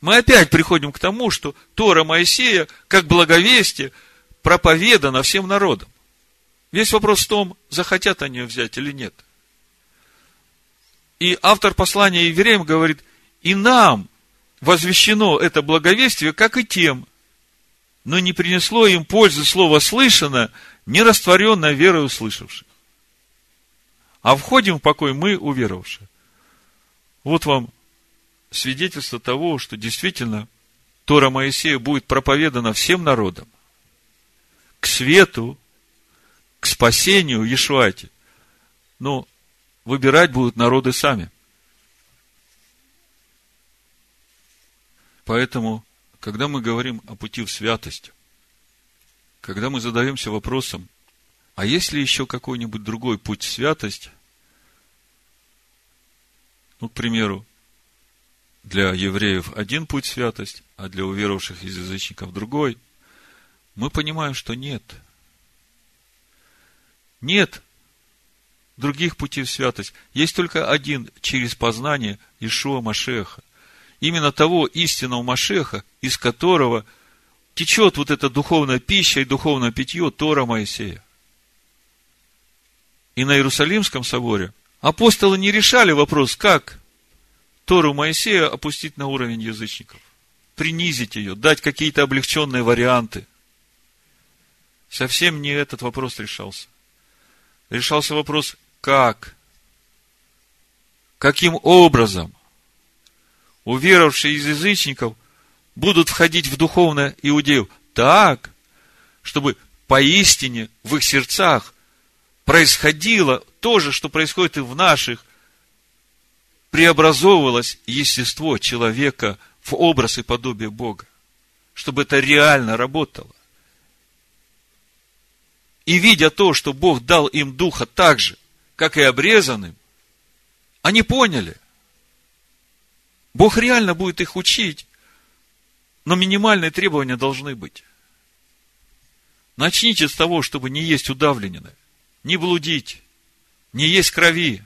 Мы опять приходим к тому, что Тора Моисея, как благовестие, проповедана всем народам. Весь вопрос в том, захотят они ее взять или нет. И автор послания евреям говорит, и нам возвещено это благовестие, как и тем, но не принесло им пользы слово слышано, не растворенное верой услышавших. А входим в покой мы, уверовавшие. Вот вам свидетельство того, что действительно Тора Моисея будет проповедана всем народам. К свету, к спасению Ешуате. Но выбирать будут народы сами. Поэтому, когда мы говорим о пути в святость, когда мы задаемся вопросом, а есть ли еще какой-нибудь другой путь в святость, ну, к примеру, для евреев один путь святость, а для уверовавших из язычников другой, мы понимаем, что нет. Нет других путей в святость. Есть только один через познание Ишуа Машеха. Именно того истинного Машеха, из которого течет вот эта духовная пища и духовное питье Тора Моисея. И на Иерусалимском соборе апостолы не решали вопрос, как Тору Моисея опустить на уровень язычников, принизить ее, дать какие-то облегченные варианты. Совсем не этот вопрос решался. Решался вопрос, как? Каким образом уверовавшие из язычников будут входить в духовное иудеев так, чтобы поистине в их сердцах происходило то же, что происходит и в наших, преобразовывалось естество человека в образ и подобие Бога, чтобы это реально работало. И видя то, что Бог дал им духа так же, как и обрезанным, они поняли. Бог реально будет их учить, но минимальные требования должны быть. Начните с того, чтобы не есть удавленное, не блудить, не есть крови.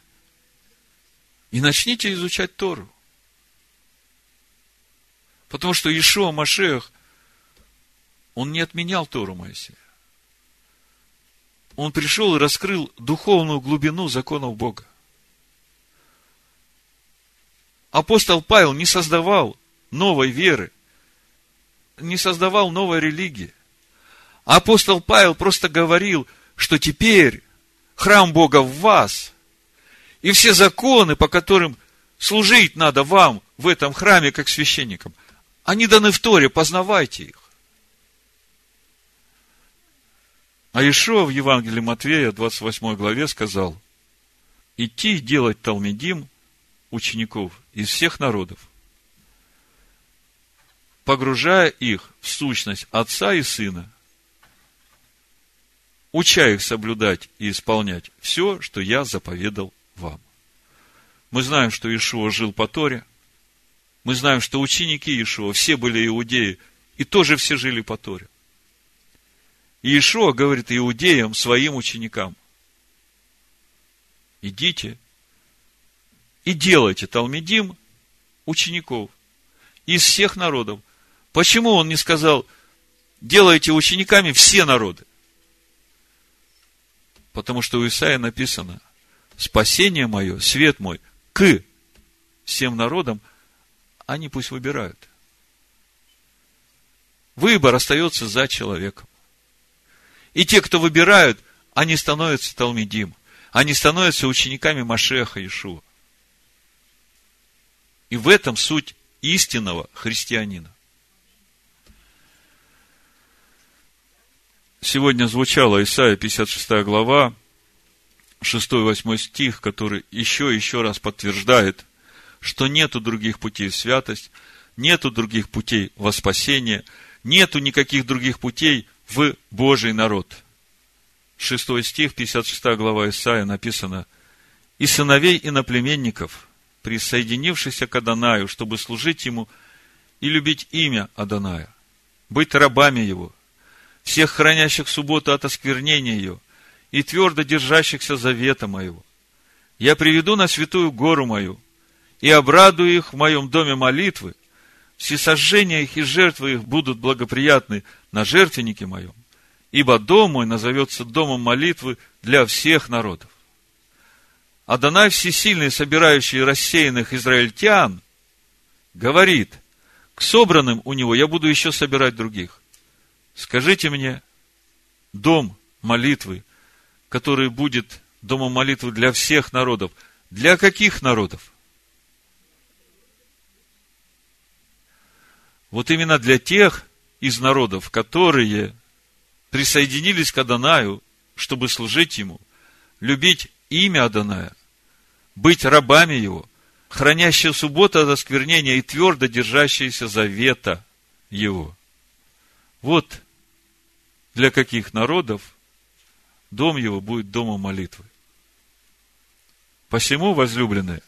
И начните изучать Тору. Потому что Ишуа Машех, он не отменял Тору Моисея. Он пришел и раскрыл духовную глубину законов Бога. Апостол Павел не создавал новой веры, не создавал новой религии. Апостол Павел просто говорил, что теперь храм Бога в вас, и все законы, по которым служить надо вам в этом храме, как священникам, они даны в Торе, познавайте их. А Ишуа в Евангелии Матвея, 28 главе, сказал, идти и делать Талмедим, учеников из всех народов, погружая их в сущность Отца и Сына, уча их соблюдать и исполнять все, что я заповедал вам. Мы знаем, что Ишуа жил по Торе. Мы знаем, что ученики Ишуа все были иудеи, и тоже все жили по Торе. И Ишуа говорит иудеям, своим ученикам, идите и делайте Талмедим учеников из всех народов. Почему он не сказал, делайте учениками все народы? Потому что у Исаия написано, спасение мое, свет мой, к всем народам, они пусть выбирают. Выбор остается за человеком. И те, кто выбирают, они становятся Талмедим. Они становятся учениками Машеха Ишуа. И в этом суть истинного христианина. Сегодня звучала Исаия 56 глава, 6-8 стих, который еще и еще раз подтверждает, что нету других путей в святость, нету других путей во спасение, нету никаких других путей в Божий народ. 6 стих, 56 глава Исаия написано, «И сыновей иноплеменников, присоединившихся к Адонаю, чтобы служить ему и любить имя Адоная, быть рабами его, всех хранящих субботу от осквернения ее и твердо держащихся завета моего. Я приведу на святую гору мою и обрадую их в моем доме молитвы, всесожжения их и жертвы их будут благоприятны на жертвеннике моем, ибо дом мой назовется домом молитвы для всех народов. Адонай Всесильный, собирающий рассеянных израильтян, говорит, к собранным у него я буду еще собирать других. Скажите мне, дом молитвы, который будет домом молитвы для всех народов, для каких народов? Вот именно для тех из народов, которые присоединились к Адонаю, чтобы служить Ему, любить имя Адоная, быть рабами Его, хранящие субботу от осквернения и твердо держащиеся завета Его. Вот для каких народов дом его будет домом молитвы. Посему, возлюбленные,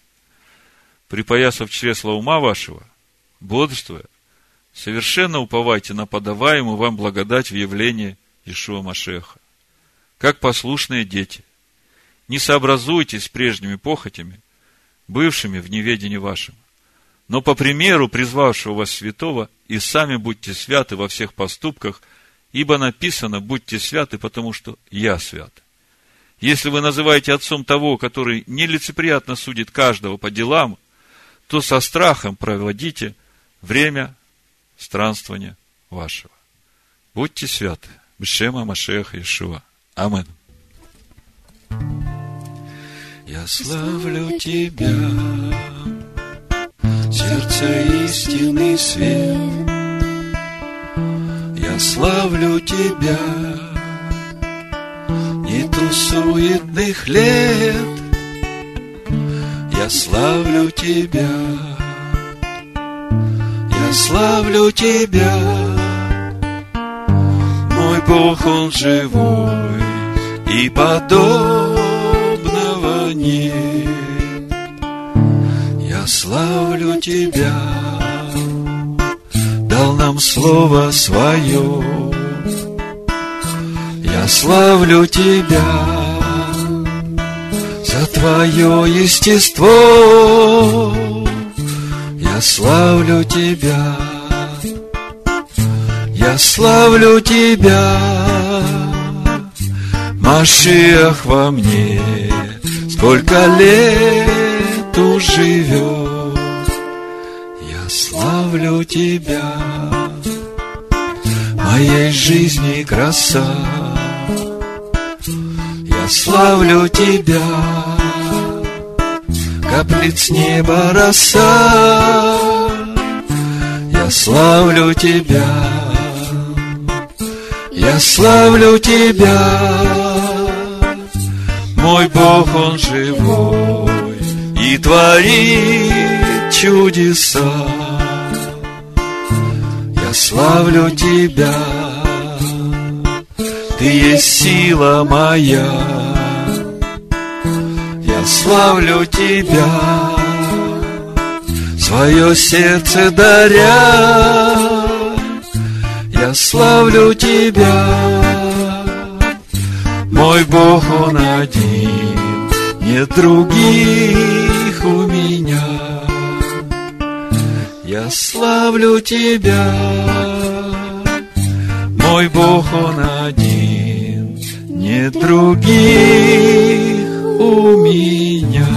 припоясав чресла ума вашего, бодрствуя, совершенно уповайте на подаваемую вам благодать в явлении Ишуа Машеха. Как послушные дети, не сообразуйтесь с прежними похотями, бывшими в неведении вашем, но по примеру призвавшего вас святого, и сами будьте святы во всех поступках, ибо написано, будьте святы, потому что я свят. Если вы называете отцом того, который нелицеприятно судит каждого по делам, то со страхом проводите время странствования вашего. Будьте святы. Бешема Машеха Ишуа. Амин. Я славлю Тебя, сердце истинный свет. Я славлю Тебя, нету суетных лет. Я славлю Тебя, я славлю Тебя, мой Бог, Он живой, и подобного нет. Я славлю Тебя, дал нам Слово Свое. Я славлю Тебя, за Твое естество. Я славлю Тебя, я славлю Тебя, Машиах во мне, сколько лет уживет. Я славлю Тебя, моей жизни краса. Я славлю Тебя, каплиц неба роса. Я славлю Тебя, я славлю Тебя, мой Бог, Он живой и творит чудеса. Я славлю Тебя, Ты есть сила моя. Я славлю Тебя, свое сердце даря. Я славлю Тебя, мой Бог Он один, нет других у меня. Я славлю Тебя, мой Бог Он один, нет других у меня.